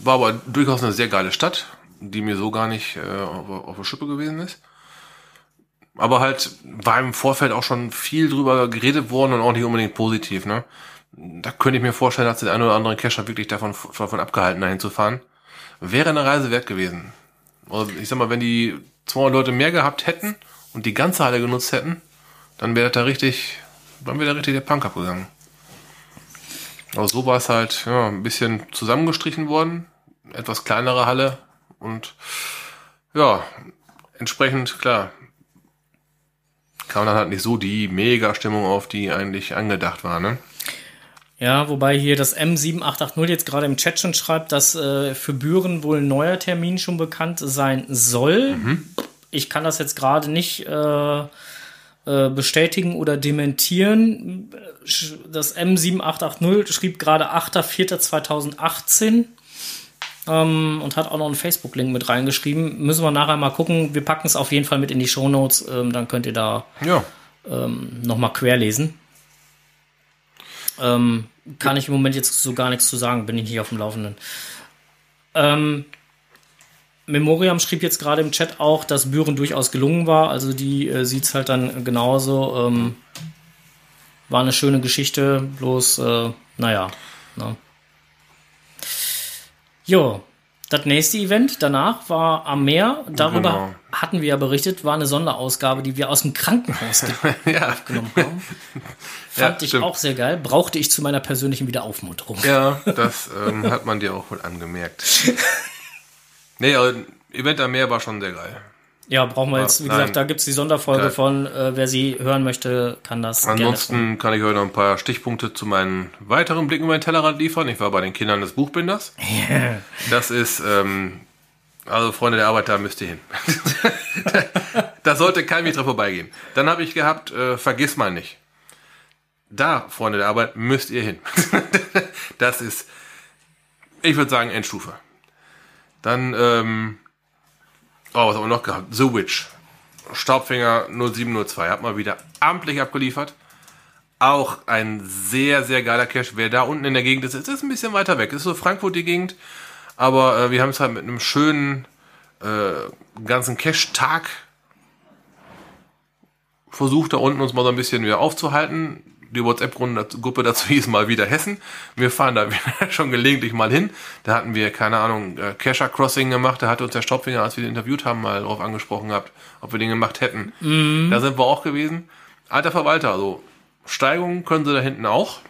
War aber durchaus eine sehr geile Stadt, die mir so gar nicht äh, auf, auf der Schippe gewesen ist. Aber halt war im Vorfeld auch schon viel drüber geredet worden und auch nicht unbedingt positiv, ne? Da könnte ich mir vorstellen, dass der ein oder andere Cacher wirklich davon, davon abgehalten, dahin zu fahren. Wäre eine Reise wert gewesen. Also ich sag mal, wenn die 200 Leute mehr gehabt hätten und die ganze Halle genutzt hätten, dann wäre da richtig, dann wäre da richtig der Punk abgegangen. Aber so war es halt, ja, ein bisschen zusammengestrichen worden. Etwas kleinere Halle, Und ja, entsprechend, klar, kam dann halt nicht so die Mega-Stimmung auf, die eigentlich angedacht war, ne? Ja, wobei hier das M7880 jetzt gerade im Chat schon schreibt, dass äh, für Büren wohl ein neuer Termin schon bekannt sein soll. Mhm. Ich kann das jetzt gerade nicht äh, äh, bestätigen oder dementieren. Das M7880 schrieb gerade 8.4.2018 ähm, und hat auch noch einen Facebook-Link mit reingeschrieben. Müssen wir nachher mal gucken. Wir packen es auf jeden Fall mit in die Shownotes. Ähm, dann könnt ihr da ja. ähm, nochmal querlesen. Ähm, kann ich im Moment jetzt so gar nichts zu sagen, bin ich nicht auf dem Laufenden. Ähm, Memoriam schrieb jetzt gerade im Chat auch, dass Büren durchaus gelungen war. Also die äh, sieht es halt dann genauso. Ähm, war eine schöne Geschichte, bloß, äh, naja. Ne? Jo, das nächste Event danach war am Meer. Darüber genau. hatten wir ja berichtet, war eine Sonderausgabe, die wir aus dem Krankenhaus ja. aufgenommen haben. Fand ja, ich stimmt. auch sehr geil. Brauchte ich zu meiner persönlichen Wiederaufmunterung. Ja, das ähm, hat man dir auch wohl angemerkt. nee, aber Event am Meer war schon sehr geil. Ja, brauchen wir jetzt, wie Nein. gesagt, da gibt es die Sonderfolge Nein. von, äh, wer sie hören möchte, kann das Ansonsten kann ich heute noch ein paar Stichpunkte zu meinen weiteren Blicken über den Tellerrand liefern. Ich war bei den Kindern des Buchbinders. Das ist, ähm, also Freunde der Arbeit, da müsst ihr hin. da sollte kein Weg dran vorbeigehen. Dann habe ich gehabt, äh, vergiss mal nicht. Da, Freunde der Arbeit, müsst ihr hin. das ist, ich würde sagen, Endstufe. Dann, ähm, Oh, was haben wir noch gehabt? The Witch. Staubfinger 0702. Hat mal wieder amtlich abgeliefert. Auch ein sehr, sehr geiler Cache. Wer da unten in der Gegend ist, ist ein bisschen weiter weg. Ist so Frankfurt die Gegend. Aber äh, wir haben es halt mit einem schönen äh, ganzen Cache-Tag versucht, da unten uns mal so ein bisschen wieder aufzuhalten die WhatsApp-Gruppe dazu hieß mal wieder Hessen. Wir fahren da schon gelegentlich mal hin. Da hatten wir, keine Ahnung, äh, Kescher Crossing gemacht. Da hatte uns der Staubfinger, als wir den interviewt haben, mal drauf angesprochen gehabt, ob wir den gemacht hätten. Mhm. Da sind wir auch gewesen. Alter Verwalter, also Steigungen können sie da hinten auch.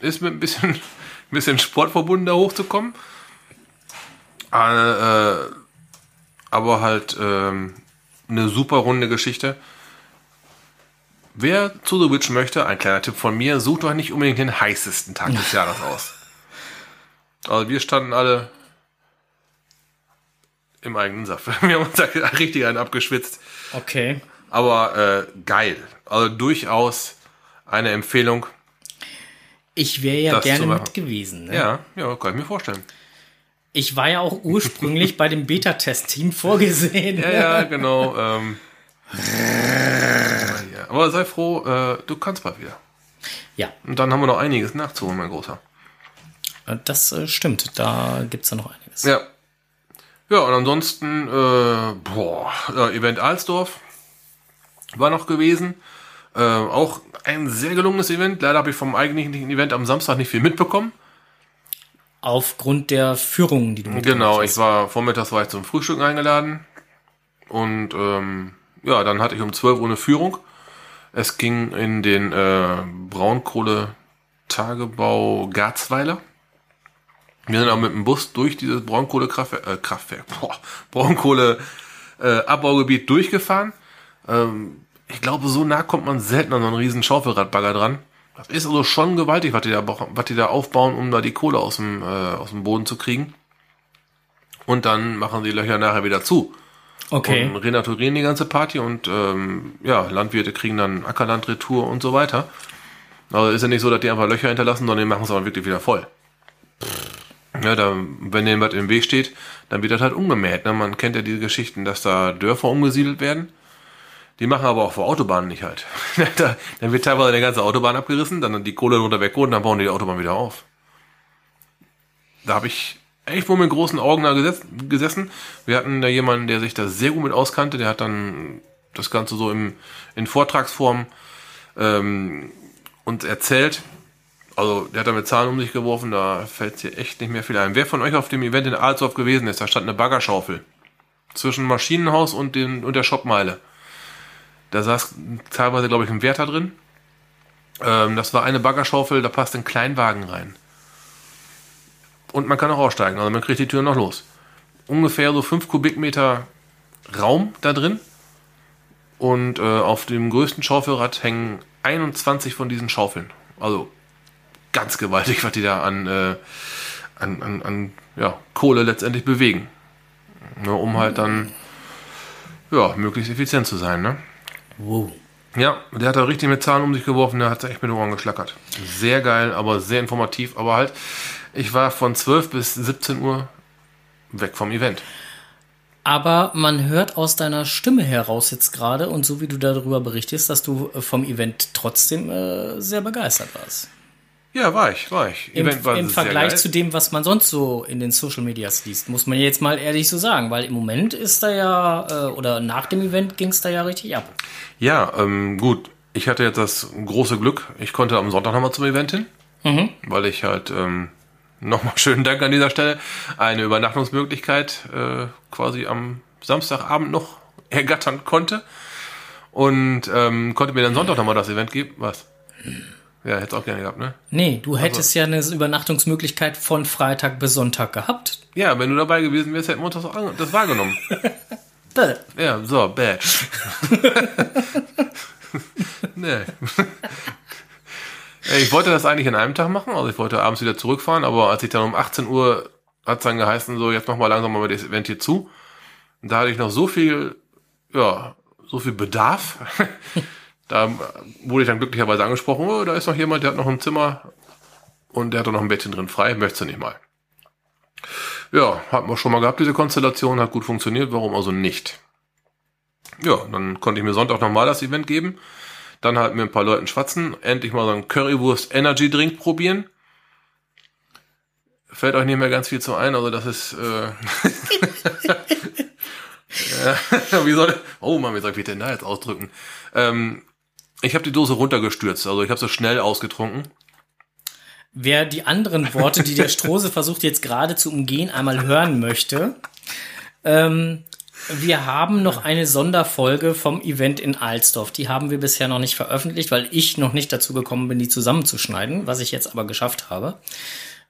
Ist mit ein bisschen, ein bisschen Sport verbunden, da hochzukommen. Äh, aber halt ähm, eine super runde Geschichte. Wer zu The Witch möchte, ein kleiner Tipp von mir, sucht doch nicht unbedingt den heißesten Tag des Jahres aus. Also wir standen alle im eigenen Saft. Wir haben uns da richtig einen abgeschwitzt. Okay. Aber äh, geil. Also durchaus eine Empfehlung. Ich wäre ja gerne mit gewesen. Ne? Ja, ja, kann ich mir vorstellen. Ich war ja auch ursprünglich bei dem Beta-Test-Team vorgesehen. Ja, ja, genau. Ähm, aber sei froh, äh, du kannst bald wieder. Ja. Und dann haben wir noch einiges nachzuholen, mein Großer. Äh, das äh, stimmt, da gibt es ja noch einiges. Ja. Ja, und ansonsten, äh, boah, Event Alsdorf war noch gewesen. Äh, auch ein sehr gelungenes Event. Leider habe ich vom eigentlichen Event am Samstag nicht viel mitbekommen. Aufgrund der Führung, die du Genau, ich war vormittags war ich zum Frühstück eingeladen. Und ähm, ja, dann hatte ich um 12 Uhr eine Führung. Es ging in den äh, Braunkohle-Tagebau Garzweiler. Wir sind auch mit dem Bus durch dieses Braunkohlekraftwerk, äh, Kraftwerk, boah, Braunkohle-Abbaugebiet äh, durchgefahren. Ähm, ich glaube, so nah kommt man selten an so einen riesen Schaufelradbagger dran. Das ist also schon gewaltig, was die da, was die da aufbauen, um da die Kohle aus dem, äh, aus dem Boden zu kriegen. Und dann machen die Löcher nachher wieder zu. Okay. Und renaturieren die ganze Party und ähm, ja, Landwirte kriegen dann Ackerlandretour und so weiter. Also ist ja nicht so, dass die einfach Löcher hinterlassen, sondern die machen es aber wirklich wieder voll. Ja, da, wenn denen was im Weg steht, dann wird das halt umgemäht. Ne? Man kennt ja diese Geschichten, dass da Dörfer umgesiedelt werden. Die machen aber auch vor Autobahnen nicht halt. da, dann wird teilweise eine ganze Autobahn abgerissen, dann die Kohle drunter weggeholt und dann bauen die die Autobahn wieder auf. Da habe ich echt wohl mit großen Augen da gesessen. Wir hatten da jemanden, der sich da sehr gut mit auskannte, der hat dann das Ganze so im, in Vortragsform ähm, uns erzählt. Also der hat da mit Zahlen um sich geworfen, da fällt hier echt nicht mehr viel ein. Wer von euch auf dem Event in Alsdorf gewesen ist, da stand eine Baggerschaufel zwischen Maschinenhaus und, den, und der Shopmeile. Da saß teilweise, glaube ich, ein Wärter drin. Ähm, das war eine Baggerschaufel, da passt ein Kleinwagen rein. Und man kann auch aussteigen, also man kriegt die Tür noch los. ungefähr so fünf Kubikmeter Raum da drin. Und äh, auf dem größten Schaufelrad hängen 21 von diesen Schaufeln. Also ganz gewaltig, was die da an, äh, an, an, an ja, Kohle letztendlich bewegen. Ne, um halt dann ja, möglichst effizient zu sein. Ne? Wow. Ja, der hat da richtig mit Zahlen um sich geworfen, der hat echt mit den Ohren geschlackert. Sehr geil, aber sehr informativ. Aber halt, ich war von 12 bis 17 Uhr weg vom Event. Aber man hört aus deiner Stimme heraus jetzt gerade und so wie du darüber berichtest, dass du äh, vom Event trotzdem äh, sehr begeistert warst. Ja, war ich, war ich. Im, Event war im Vergleich zu dem, was man sonst so in den Social Medias liest, muss man jetzt mal ehrlich so sagen, weil im Moment ist da ja, äh, oder nach dem Event ging es da ja richtig ab. Ja, ähm, gut. Ich hatte jetzt das große Glück, ich konnte am Sonntag nochmal zum Event hin, Mhm. weil ich halt ähm, nochmal schönen Dank an dieser Stelle eine Übernachtungsmöglichkeit äh, quasi am Samstagabend noch ergattern konnte und ähm, konnte mir dann Sonntag nochmal das Event geben. Was? Ja, hätte auch gerne gehabt, ne? Nee, du hättest ja eine Übernachtungsmöglichkeit von Freitag bis Sonntag gehabt. Ja, wenn du dabei gewesen wärst, hätten wir uns das, auch- das wahrgenommen. Bäh. Ja, so, bad. nee. Ey, Ich wollte das eigentlich an einem Tag machen, also ich wollte abends wieder zurückfahren, aber als ich dann um 18 Uhr hat es dann geheißen, so jetzt mach mal langsam mal das Event hier zu. Und da hatte ich noch so viel, ja, so viel Bedarf. da wurde ich dann glücklicherweise angesprochen, oh, da ist noch jemand, der hat noch ein Zimmer und der hat noch ein Bettchen drin frei, möchtest du nicht mal? Ja, hatten wir schon mal gehabt, diese Konstellation, hat gut funktioniert, warum also nicht? Ja, dann konnte ich mir Sonntag nochmal das Event geben. Dann halt mit ein paar Leuten schwatzen, endlich mal so einen Currywurst Energy Drink probieren. Fällt euch nicht mehr ganz viel zu ein, also das ist, äh, wie soll, oh Mann, wie soll ich mich denn da jetzt ausdrücken? Ähm, ich habe die Dose runtergestürzt, also ich habe so schnell ausgetrunken. Wer die anderen Worte, die der Strose versucht jetzt gerade zu umgehen, einmal hören möchte, ähm, wir haben noch eine Sonderfolge vom Event in Alsdorf. Die haben wir bisher noch nicht veröffentlicht, weil ich noch nicht dazu gekommen bin, die zusammenzuschneiden, was ich jetzt aber geschafft habe.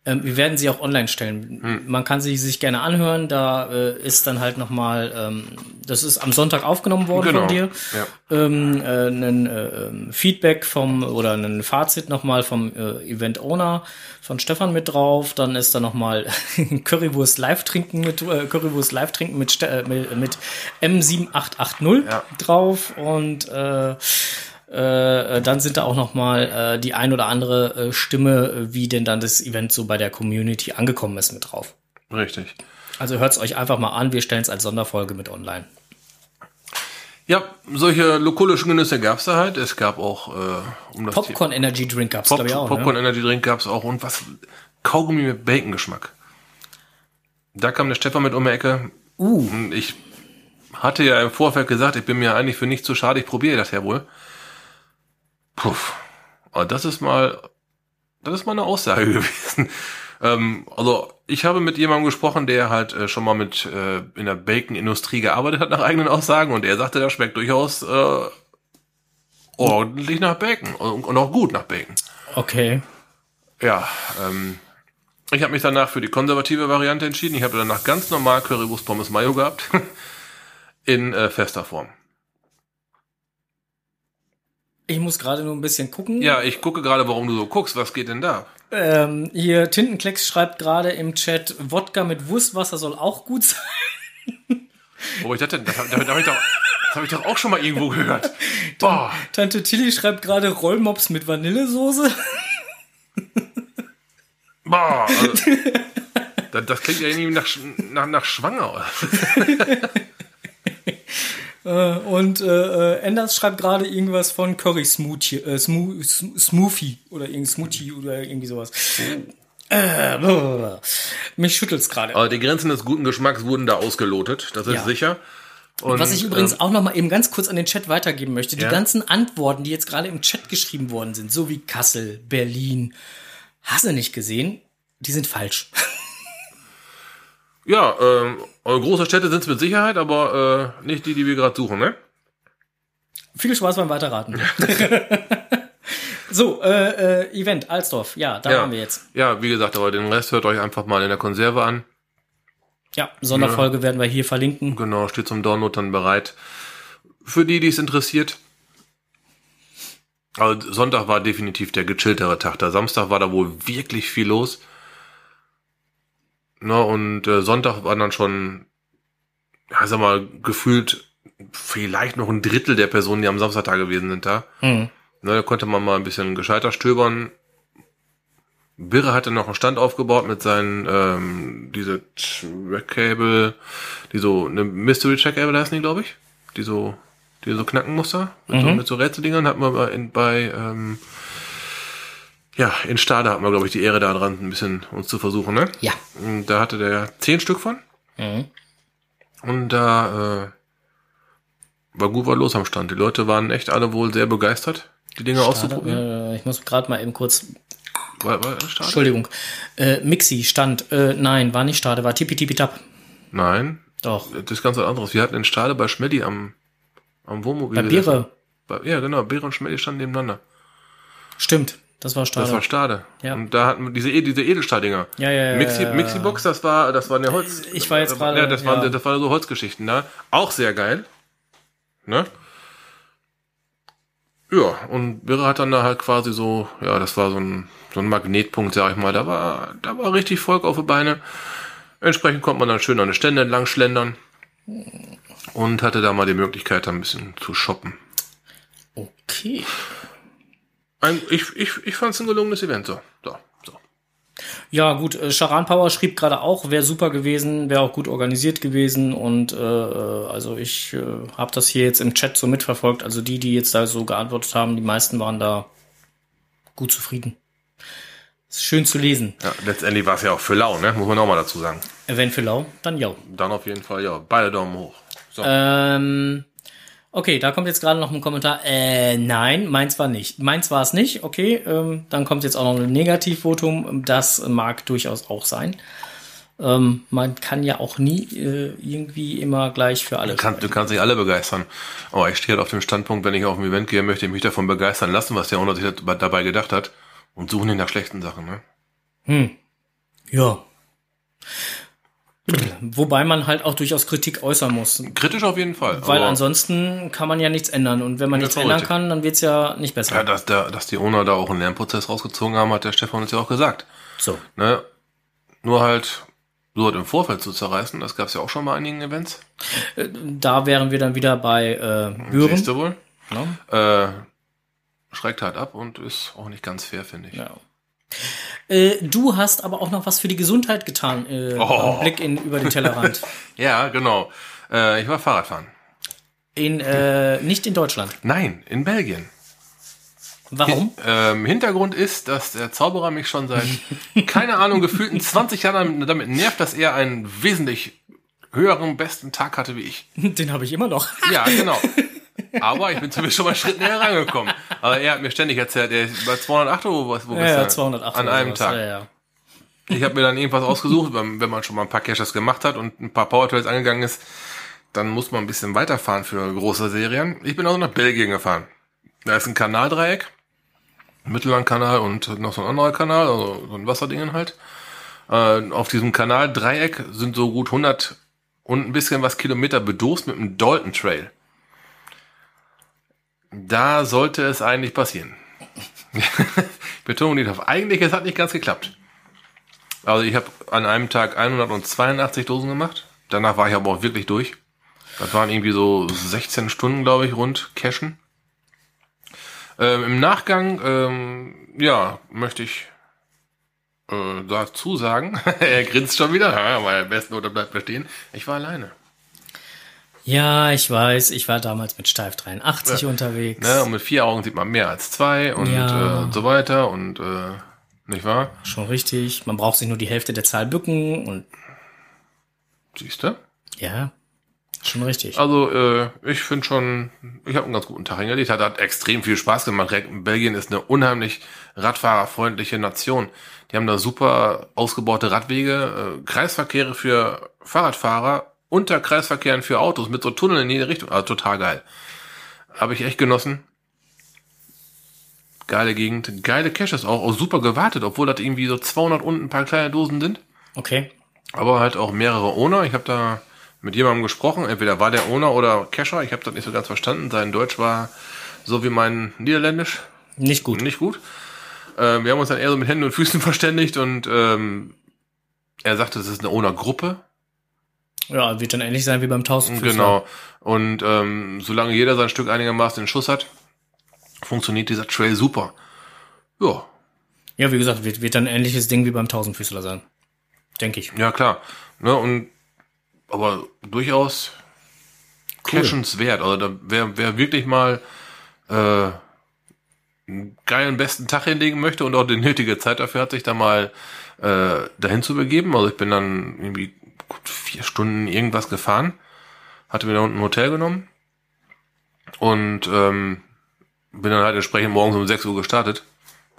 Ähm, wir werden sie auch online stellen. Man kann sie sich gerne anhören. Da äh, ist dann halt noch mal, ähm, das ist am Sonntag aufgenommen worden Genau, von dir. ja. Ähm, äh, ein äh, ähm, Feedback vom oder ein Fazit noch mal vom äh, Event Owner von Stefan mit drauf. Dann ist da noch mal Currywurst Live trinken mit äh, Currywurst Live trinken mit Ste äh, mit, mit M7880 Ja. drauf und äh, äh, dann sind da auch noch mal äh, die ein oder andere äh, Stimme, äh, wie denn dann das Event so bei der Community angekommen ist, mit drauf. Richtig. Also hört's euch einfach mal an. Wir stellen es als Sonderfolge mit online. Ja, solche lokulischen Genüsse gab's da halt. Es gab auch, äh, um das Popcorn Energy Drink gab's, Pop glaube ich, auch. Popcorn ne? Energy Drink gab's auch und was Kaugummi mit Bacon-Geschmack. Da kam der Stefan mit um die Ecke. Uh, Und ich hatte ja im Vorfeld gesagt, ich bin mir eigentlich für nicht zu schade, ich probiere das ja wohl. Puff. Aber das ist mal, das ist mal eine Aussage gewesen. Ähm, also ich habe mit jemandem gesprochen, der halt äh, schon mal mit äh, in der Bacon-Industrie gearbeitet hat nach eigenen Aussagen und er sagte, das schmeckt durchaus äh, ordentlich nach Bacon und, und auch gut nach Bacon. okay. Ja, ähm, ich habe mich danach für die konservative Variante entschieden. Ich habe danach ganz normal Currywurst Pommes Mayo gehabt. In äh, fester Form. Ich muss gerade nur ein bisschen gucken. Ja, ich gucke gerade, warum du so guckst. Was geht denn da? Ähm, hier, Tintenklecks schreibt gerade im Chat, Wodka mit Wurstwasser soll auch gut sein. Oh, ich dachte, das, das, das habe ich, doch- das hab ich doch auch schon mal irgendwo gehört. Boah. Tante Tilly schreibt gerade Rollmops mit Vanillesoße. Boah. Also, das, das klingt ja irgendwie nach, nach, nach schwanger. Äh, und äh, äh, Enders schreibt gerade irgendwas von Curry Smoothie, äh, Smo Sm- Smoothie oder irgendein Smoothie oder irgendwie sowas. Äh, mich schüttelt's gerade. Aber die Grenzen des guten Geschmacks wurden da ausgelotet. Das ist Ja. sicher. Und, Was ich übrigens ähm, auch noch mal eben ganz kurz an den Chat weitergeben möchte. Die Ja. ganzen Antworten, die jetzt gerade im Chat geschrieben worden sind, so wie Kassel, Berlin, hast du nicht gesehen? Die sind falsch. Ja, ähm, eure große Städte sind es mit Sicherheit, aber äh, nicht die, die wir gerade suchen, ne? Viel Spaß beim Weiterraten. so, äh, äh, Event, Alsdorf. Ja, da ja. waren wir jetzt. Ja, wie gesagt, aber den Rest hört euch einfach mal in der Konserve an. Ja, Sonderfolge werden wir hier verlinken. Genau, steht zum Download dann bereit. Für die, die es interessiert. Also Sonntag war definitiv der gechilltere Tag. Der Samstag war da wohl wirklich viel los. Na, und äh, Sonntag waren dann schon, ja, sag mal, gefühlt vielleicht noch ein Drittel der Personen, die am Samstag da gewesen sind da. Mhm. Na, da konnte man mal ein bisschen gescheiter stöbern. Birre hatte noch einen Stand aufgebaut mit seinen, ähm, diese Track-Cable, die so, eine Mystery Track-Cable heißen die, glaube ich. Die so, die so knacken musste. Mit, so, Mhm. mit so Rätseldingern hat man bei, in, bei ähm, ja, in Stade hat man, glaube ich, die Ehre daran, ein bisschen uns zu versuchen, ne? Ja. Und da hatte der zehn Stück von. Mhm. Und da äh, war gut was los am Stand. Die Leute waren echt alle wohl sehr begeistert, die Dinge auszuprobieren. Äh, ich muss gerade mal eben kurz. War, war Stade? Entschuldigung. Äh, Mixi stand. Äh, nein, war nicht Stade, war Tippi Tippi Tap. Nein, Doch. das ist ganz was anderes. Wir hatten in Stade bei Schmeddi am, am Wohnmobil. Bei. Biere. Bei, ja, genau. Beere und Schmeddi standen nebeneinander. Stimmt. Das war Stade. Das war Stade. Ja. Und da hatten wir diese, diese Edelstahldinger. Ja, ja, ja, Mixi, ja, ja. Mixibox, das war, das war eine Holz. Ich war jetzt äh, gerade- Ja, das waren, das waren so Holzgeschichten da. Auch sehr geil. Ne? Ja, und Birre hat dann da halt quasi so, ja, das war so ein, so ein Magnetpunkt, sag ich mal. Da war, da war richtig Volk auf die Beine. Entsprechend konnte man dann schön an den Ständen entlang schlendern. Und hatte da mal die Möglichkeit, da ein bisschen zu shoppen. Okay. Ein, ich ich, ich fand es ein gelungenes Event, so. So, so. Ja, gut, äh, Charan Power schrieb gerade auch, wäre super gewesen, wäre auch gut organisiert gewesen und äh, äh, also ich äh, habe das hier jetzt im Chat so mitverfolgt. Also die, die jetzt da so geantwortet haben, die meisten waren da gut zufrieden. Ist schön zu lesen. Ja, letztendlich war es ja auch für lau, ne? Muss man auch mal dazu sagen. Wenn für lau, dann ja. Dann auf jeden Fall, ja, beide Daumen hoch. So. Ähm, okay, da kommt jetzt gerade noch ein Kommentar. Äh, nein, meins war nicht. Meins war es nicht. Okay, ähm, dann kommt jetzt auch noch ein Negativvotum. Das mag durchaus auch sein. Ähm, man kann ja auch nie äh, irgendwie immer gleich für alle. Du kannst, du kannst nicht alle begeistern. Aber ich stehe halt auf dem Standpunkt, wenn ich auf ein Event gehe, möchte ich mich davon begeistern lassen, was der Owner sich dabei gedacht hat. Und suchen nicht nach schlechten Sachen, ne? Hm. Ja. Wobei man halt auch durchaus Kritik äußern muss. Kritisch auf jeden Fall. Weil ansonsten kann man ja nichts ändern. Und wenn man nichts ändern richtig. kann, dann wird's ja nicht besser. Ja, dass, der, dass die Owner da auch einen Lernprozess rausgezogen haben, hat der Stefan uns ja auch gesagt. So. Ne? Nur halt, so halt im Vorfeld zu zerreißen, das gab es ja auch schon bei einigen Events. Da wären wir dann wieder bei äh, Büren. Siehst du wohl? Ne? Äh, schreckt halt ab und ist auch nicht ganz fair, finde ich. Ja. Äh, du hast aber auch noch was für die Gesundheit getan. Äh, Oh. Blick in, über den Tellerrand. Ja, genau. Äh, ich war Fahrradfahren. In, äh, nicht in Deutschland. Nein, in Belgien. Warum? Ähm, Hintergrund ist, dass der Zauberer mich schon seit, keine Ahnung, gefühlten 20 Jahren damit nervt, dass er einen wesentlich höheren, besten Tag hatte wie ich. Den habe ich immer noch. Ja, genau. Aber ich bin zumindest schon mal einen Schritt näher rangekommen. Aber er hat mir ständig erzählt, er ist bei 208 oder wo, Ja, bist ja, du? 208. An einem. Tag. Ja, ja. Ich habe mir dann irgendwas ausgesucht, wenn wenn man schon mal ein paar Caches gemacht hat und ein paar Power Trails angegangen ist, dann muss man ein bisschen weiterfahren für große Serien. Ich bin also nach Belgien gefahren. Da ist ein Kanaldreieck, Mittellandkanal und noch so ein anderer Kanal, also so ein Wasserdingen halt. Äh, auf diesem Kanaldreieck sind so gut 100 und ein bisschen was Kilometer bedost mit einem Dalton Trail. Da sollte es eigentlich passieren. Betonung liegt auf eigentlich, es hat nicht ganz geklappt. Also ich habe an einem Tag 182 Dosen gemacht. Danach war ich aber auch wirklich durch. Das waren irgendwie so 16 Stunden, glaube ich, rund Cashen. Ähm, Im Nachgang, ähm, ja, möchte ich äh, dazu sagen, er grinst schon wieder, ja, weil besten oder bleibt bestehen. Ich war alleine. Ja, ich weiß. Ich war damals mit Steif 83 unterwegs. Ne? Und mit vier Augen sieht man mehr als zwei und, Ja. äh, und so weiter und äh, nicht wahr? Schon richtig. Man braucht sich nur die Hälfte der Zahl bücken und Siehst du? ja, schon richtig. Also, äh, ich finde schon, ich habe einen ganz guten Tag hingelegt. Hat, hat extrem viel Spaß gemacht. Belgien ist eine unheimlich radfahrerfreundliche Nation. Die haben da super ausgebaute Radwege, äh, Kreisverkehre für Fahrradfahrer, Unterkreisverkehren für Autos mit so Tunneln in jede Richtung. Also total geil. Habe ich echt genossen. Geile Gegend, geile Caches auch, auch super gewartet, obwohl das irgendwie so 200 unten ein paar kleine Dosen sind. Okay. aber halt auch mehrere Owner. Ich habe da mit jemandem gesprochen, entweder war der Owner oder Cacher, ich habe das nicht so ganz verstanden. Sein Deutsch war so wie mein Niederländisch. Nicht gut. Nicht gut. Äh, wir haben uns dann eher so mit Händen und Füßen verständigt und ähm, er sagte, es ist eine Owner-Gruppe. Ja, wird dann ähnlich sein wie beim Tausendfüßler. Genau. Und ähm, solange jeder sein Stück einigermaßen in Schuss hat, funktioniert dieser Trail super. Ja, Ja, wie gesagt, wird, wird dann ein ähnliches Ding wie beim Tausendfüßler sein. Denke ich. ja klar. Ne, und aber durchaus Cool. cashenswert. Also da wer, wer wirklich mal äh, einen geilen besten Tag hinlegen möchte und auch die nötige Zeit dafür hat, sich da mal äh, dahin zu begeben. Also ich bin dann irgendwie gut vier Stunden irgendwas gefahren, hatte mir da unten ein Hotel genommen und ähm, bin dann halt entsprechend morgens um 6 Uhr gestartet,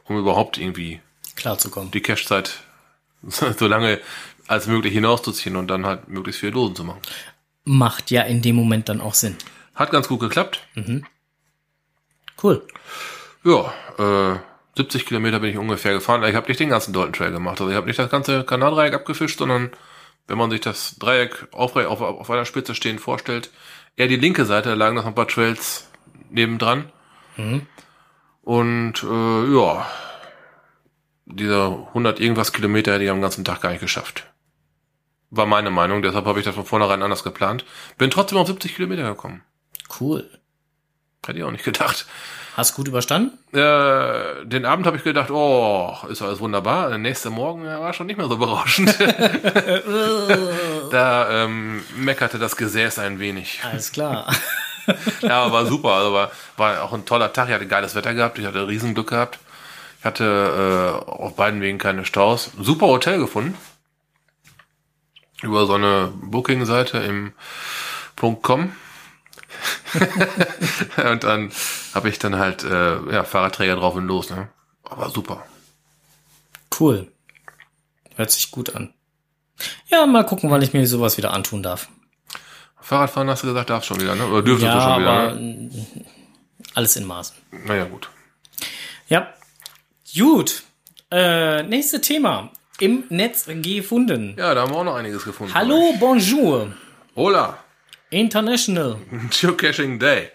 um überhaupt irgendwie Klarzukommen. die Cache-Zeit so lange als möglich hinauszuziehen und dann halt möglichst viele Dosen zu machen. Macht ja in dem Moment dann auch Sinn. Hat ganz gut geklappt. Cool. Ja, äh, 70 Kilometer bin ich ungefähr gefahren. Ich habe nicht den ganzen Dalton Trail gemacht. Also ich habe nicht das ganze Kanaldreieck abgefischt, sondern wenn man sich das Dreieck aufrecht auf, auf einer Spitze stehend vorstellt, eher die linke Seite, da lagen noch ein paar Trails nebendran. Und äh, ja, dieser 100 irgendwas Kilometer hätte ich am ganzen Tag gar nicht geschafft. War meine Meinung, deshalb habe ich das von vornherein anders geplant. Bin trotzdem auf 70 Kilometer gekommen. Cool. Hätte ich auch nicht gedacht. Hast gut überstanden? Äh, den Abend habe ich gedacht, oh, ist alles wunderbar. Der nächste Morgen war schon nicht mehr so berauschend. da ähm, meckerte das Gesäß ein wenig. Alles klar. Ja, aber war super. Also war, war auch ein toller Tag. Ich hatte geiles Wetter gehabt. Ich hatte Riesenglück gehabt. Ich hatte äh, auf beiden Wegen keine Staus. Super Hotel gefunden. Über so eine Booking-Seite im .com. und dann habe ich dann halt äh, ja, Fahrradträger drauf und los. Ne? Aber super. Cool. Hört sich gut an. Ja, mal gucken, wann ich mir sowas wieder antun darf. Fahrradfahren hast du gesagt, darfst schon wieder, ne? Oder dürftest ja, du schon wieder, aber ne? alles in Maßen. Naja, gut. Ja. Gut. Äh, nächste Thema. Im Netz gefunden. Ja, da haben wir auch noch einiges gefunden. Hallo, bonjour. Hola. International. Geocaching Day.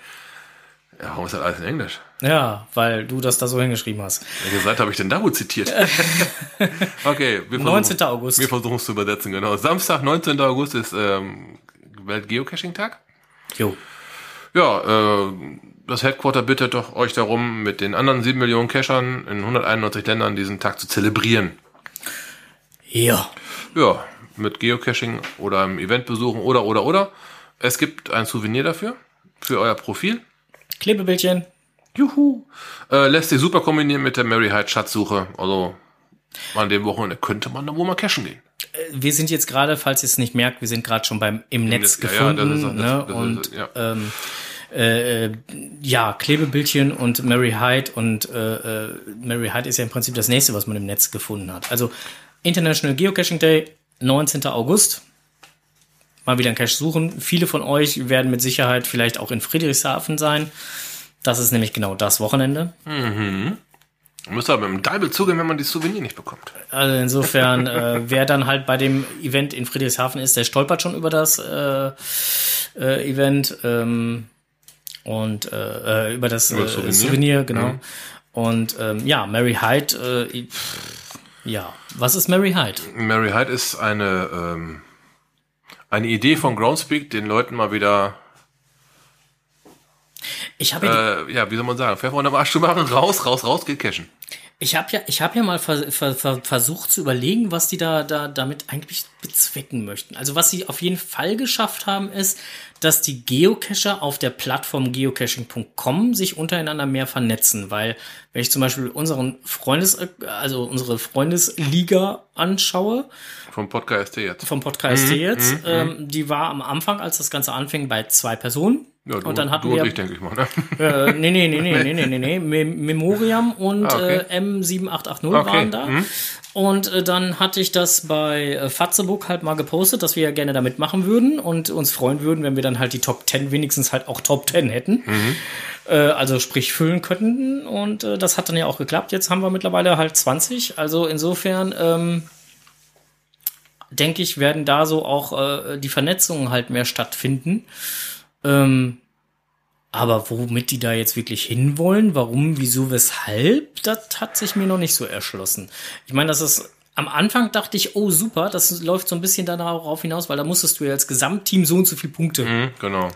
Ja, warum ist das alles in Englisch? Ja, weil du das da so hingeschrieben hast. Welche Seite habe ich denn da wohl zitiert? okay, wir versuchen, 19. August. Wir versuchen es zu übersetzen, genau. Samstag, 19. August ist ähm, Welt-Geocaching-Tag. Jo. Ja, äh, das Headquarter bittet doch euch darum, mit den anderen 7 Millionen Cachern in 191 Ländern diesen Tag zu zelebrieren. Ja. Ja, mit Geocaching oder einem Event besuchen oder, oder, oder. Es gibt ein Souvenir dafür, für euer Profil. Klebebildchen. Juhu. Äh, lässt sich super kombinieren mit der Mary Hyde Schatzsuche. Also an dem Wochenende könnte man da wohl mal cashen gehen. Wir sind jetzt gerade, falls ihr es nicht merkt, wir sind gerade schon beim im Netz Netz, ja, ja, das gefunden. das- ne? das ist- und ja. ähm, äh, äh, ja, Klebebildchen und Mary Hyde und äh, äh, Mary Hyde ist ja im Prinzip das nächste, was man im Netz gefunden hat. Also International Geocaching Day, 19. August. Mal wieder ein Cache suchen. Viele von euch werden mit Sicherheit vielleicht auch in Friedrichshafen sein. Das ist nämlich genau das Wochenende. Müsste aber mit dem Deibel zugehen, wenn man die Souvenir nicht bekommt. Also insofern, äh, wer dann halt bei dem Event in Friedrichshafen ist, der stolpert schon über das äh, äh, Event ähm, und äh, äh, über das Über äh, das Souvenir. Souvenir. genau. Mhm. Und ähm, ja, Mary Hyde, äh, ja, was ist Mary Hyde? Mary Hyde ist eine, ähm, eine Idee von Groundspeak, den Leuten mal wieder, Ich habe ja, äh, ja, wie soll man sagen, Pfeffer unterm Arsch zu machen, raus, raus, raus, geht cashen. ich habe ja, ich habe ja mal ver, ver, ver, versucht zu überlegen, was die da, da damit eigentlich bezwecken möchten. Also was sie auf jeden Fall geschafft haben, ist, dass die Geocacher auf der Plattform geocaching.com sich untereinander mehr vernetzen, weil wenn ich zum Beispiel unseren Freundes, also unsere Freundesliga anschaue, Vom Podcast jetzt. vom Mhm, Podcast jetzt, ähm, die war am Anfang, als das Ganze anfing, bei zwei Personen. Ja, du, und dann hatten du wir und ich, denke ich mal, ne? äh, nee, nee, nee, nee, nee, nee, nee, nee. Mem Memoriam und Ah, okay. äh, M7880 Okay, waren da. mhm. Und äh, dann hatte ich das bei äh, Fatzebook halt mal gepostet, dass wir ja gerne damit machen würden und uns freuen würden, wenn wir dann halt die Top 10 wenigstens halt auch Top 10 hätten. Mhm. Äh, also sprich füllen könnten. Und äh, das hat dann ja auch geklappt. Jetzt haben wir mittlerweile halt 20. Also insofern, ähm, denke ich, werden da so auch äh, die Vernetzungen halt mehr stattfinden. Ähm, aber womit die da jetzt wirklich hinwollen, warum, wieso, weshalb, das hat sich mir noch nicht so erschlossen. Ich meine, das ist am Anfang dachte ich, oh super, das läuft so ein bisschen darauf hinaus, weil da musstest du ja als Gesamtteam so und so viele Punkte. Mhm, genau.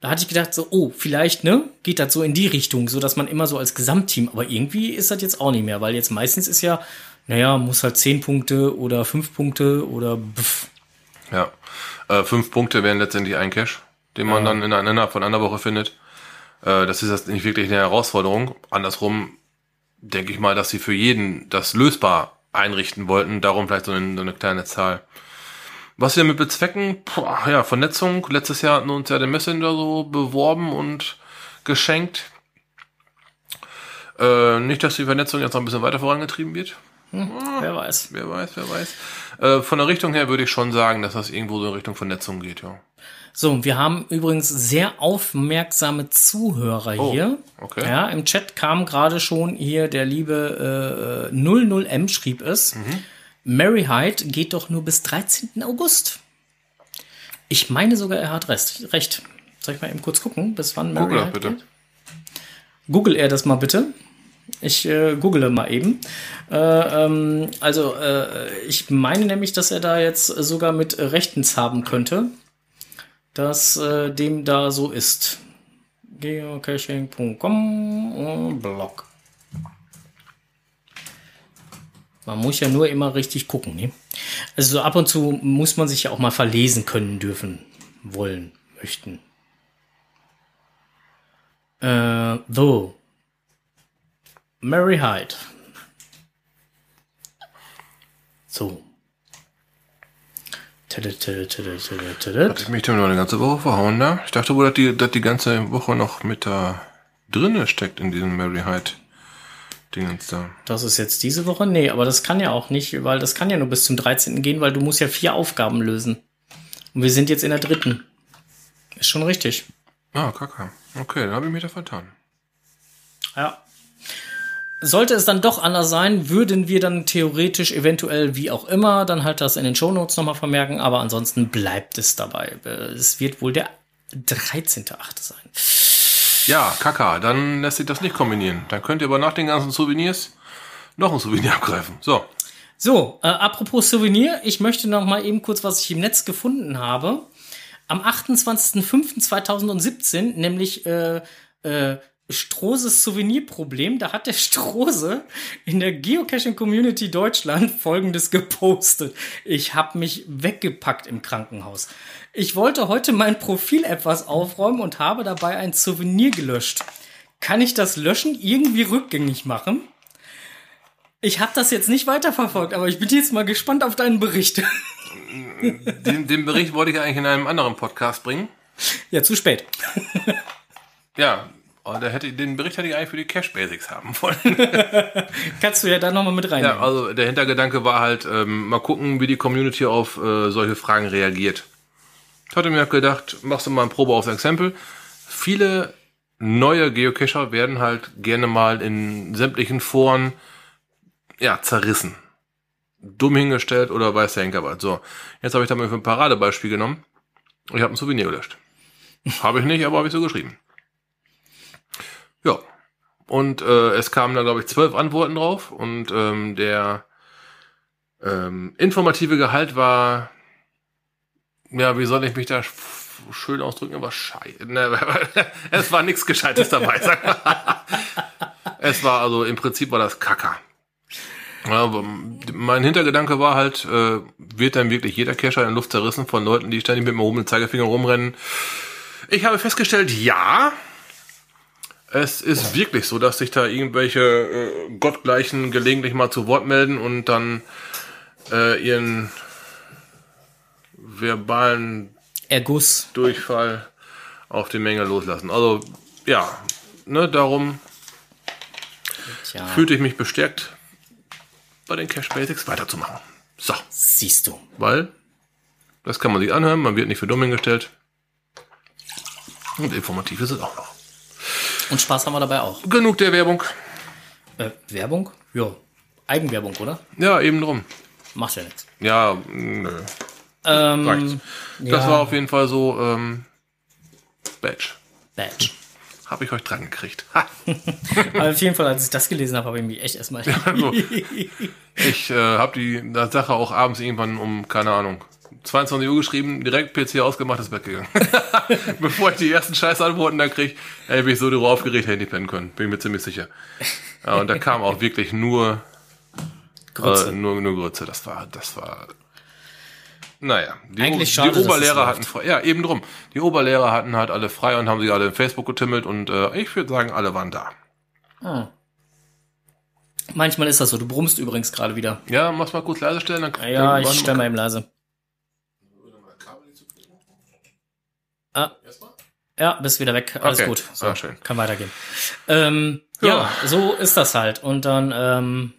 Da hatte ich gedacht, so, oh, vielleicht, ne, geht das so in die Richtung, so dass man immer so als Gesamtteam, aber irgendwie ist das jetzt auch nicht mehr, weil jetzt meistens ist ja, naja, muss halt zehn Punkte oder fünf Punkte oder pff. Ja. Äh, fünf Punkte wären letztendlich ein Cash, den man Ja. dann in einer, innerhalb von einer Woche findet. Äh, das ist jetzt nicht wirklich eine Herausforderung. Andersrum denke ich mal, dass sie für jeden das lösbar einrichten wollten. Darum vielleicht so eine, so eine kleine Zahl. Was wir damit bezwecken, Puh, ja, Vernetzung. Letztes Jahr hatten wir uns ja den Messenger so beworben und geschenkt. Äh, nicht, dass die Vernetzung jetzt noch ein bisschen weiter vorangetrieben wird. Wer weiß. Wer weiß, wer weiß. Äh, von der Richtung her würde ich schon sagen, dass das irgendwo so in Richtung Vernetzung geht, ja. So, wir haben übrigens sehr aufmerksame Zuhörer Oh, hier. okay. Ja, im Chat kam gerade schon hier der liebe äh, 00M schrieb es. Mhm. Mary Hyde geht doch nur bis 13. August. Ich meine sogar, er hat recht. recht. Soll ich mal eben kurz gucken, bis wann Mary Google, Hyde bitte. geht? Google er das mal bitte. Ich äh, google mal eben. Äh, ähm, also, äh, ich meine nämlich, dass er da jetzt sogar mit Rechtens haben könnte, dass äh, dem da so ist. Geocaching.com und Blog. Man muss ja nur immer richtig gucken. Ne? Also so ab und zu muss man sich ja auch mal verlesen können dürfen, wollen, möchten. Äh, so. Mary Hyde. So. Hat ich mich damit noch eine ganze Woche verhauen, da? Ich dachte wohl, dass die, dass die ganze Woche noch mit da drinne steckt in diesem Mary Hyde Dingens da. Das ist jetzt diese Woche? Nee, aber das kann ja auch nicht, weil das kann ja nur bis zum 13. gehen, weil du musst ja vier Aufgaben lösen. Und wir sind jetzt in der dritten. Ist schon richtig. Ah, kacke. Okay, dann habe ich mich da vertan. Ja. Sollte es dann doch anders sein, würden wir dann theoretisch eventuell, wie auch immer, dann halt das in den Shownotes nochmal vermerken, aber ansonsten bleibt es dabei. Es wird wohl der 13.8. sein. Ja, kacke. Dann lässt sich das nicht kombinieren. Dann könnt ihr aber nach den ganzen Souvenirs noch ein Souvenir abgreifen. So. So, äh, apropos Souvenir, ich möchte noch mal eben kurz, was ich im Netz gefunden habe. Am 28.05.2017, nämlich äh, äh, Stroses Souvenirproblem, da hat der Strose in der Geocaching Community Deutschland folgendes gepostet. Ich habe mich weggepackt im Krankenhaus. Ich wollte heute mein Profil etwas aufräumen und habe dabei ein Souvenir gelöscht. Kann ich das Löschen irgendwie rückgängig machen? Ich habe das jetzt nicht weiterverfolgt, aber ich bin jetzt mal gespannt auf deinen Bericht. Den, den Bericht wollte ich eigentlich in einem anderen Podcast bringen. ja, zu spät. Ja, aber der hätte, den Bericht hätte ich eigentlich für die Cash Basics haben wollen. Kannst du ja da nochmal mit rein. Ja, also der Hintergedanke war halt, ähm, mal gucken, wie die Community auf äh, solche Fragen reagiert. Ich hatte mir gedacht, machst du mal ein Probe aufs Exempel. Viele neue Geocacher werden halt gerne mal in sämtlichen Foren ja, zerrissen. Dumm hingestellt oder weiß der Henker was. So, jetzt habe ich da mal für ein Paradebeispiel genommen. Ich habe ein Souvenir gelöscht. habe ich nicht, aber habe ich so geschrieben. Ja. Und äh, es kamen da, glaube ich, zwölf Antworten drauf. Und ähm, der ähm, informative Gehalt war, ja, wie soll ich mich da sch- schön ausdrücken, war scheiße. Ne, es war nichts Gescheites dabei. Es war also, im Prinzip war das Kacker. Ja, aber mein Hintergedanke war halt, äh, wird dann wirklich jeder Cacher in Luft zerrissen von Leuten, die ständig mit dem erhobenen Zeigefinger rumrennen? Ich habe festgestellt, ja, es ist wirklich so, dass sich da irgendwelche äh, Gottgleichen gelegentlich mal zu Wort melden und dann äh, ihren verbalen Erguss. Durchfall auf die Menge loslassen. Also ja, ne, darum Tja, fühlte ich mich bestärkt, bei den Cash Basics weiterzumachen. So, siehst du. weil das kann man sich anhören, man wird nicht für dumm hingestellt. Und informativ ist es auch noch. Und Spaß haben wir dabei auch. Genug der Werbung. Äh, Werbung? Ja. Eigenwerbung, oder? Ja, eben drum. macht ja nichts. Ja, nö. Ähm, Reicht's. Das ja, war auf jeden Fall so, ähm, Badge. Badge. Habe ich euch dran gekriegt. Aber auf jeden Fall, als ich das gelesen habe, habe ich mich echt erstmal. so. Ich äh, habe die Sache auch abends irgendwann um, keine Ahnung, 22 Uhr geschrieben, direkt PC ausgemacht, ins Bett gegangen. Bevor ich die ersten Scheißantworten dann krieg, ey, bin ich so darüber aufgeregt, hätte ich pennen können. Bin ich mir ziemlich sicher. Ja, und da kam auch wirklich nur Grütze. Äh, nur, nur Grütze. Das war, das war. Naja, die, Eigentlich die schade, es Oberlehrer hatten frei. Ja, eben drum. Die Oberlehrer hatten halt alle frei und haben sich alle in Facebook getimmelt und äh, ich würde sagen, alle waren da. Ah. Manchmal ist das so. Du brummst übrigens gerade wieder. Ja, mach's mal kurz leise stellen. Dann, Ja, ich stelle mal eben leise. Ah. Ja, bist wieder weg. Alles Okay. gut. So, Ah, schön. Kann weitergehen. Ähm, ja. Ja. so ist das halt. Und dann, ähm,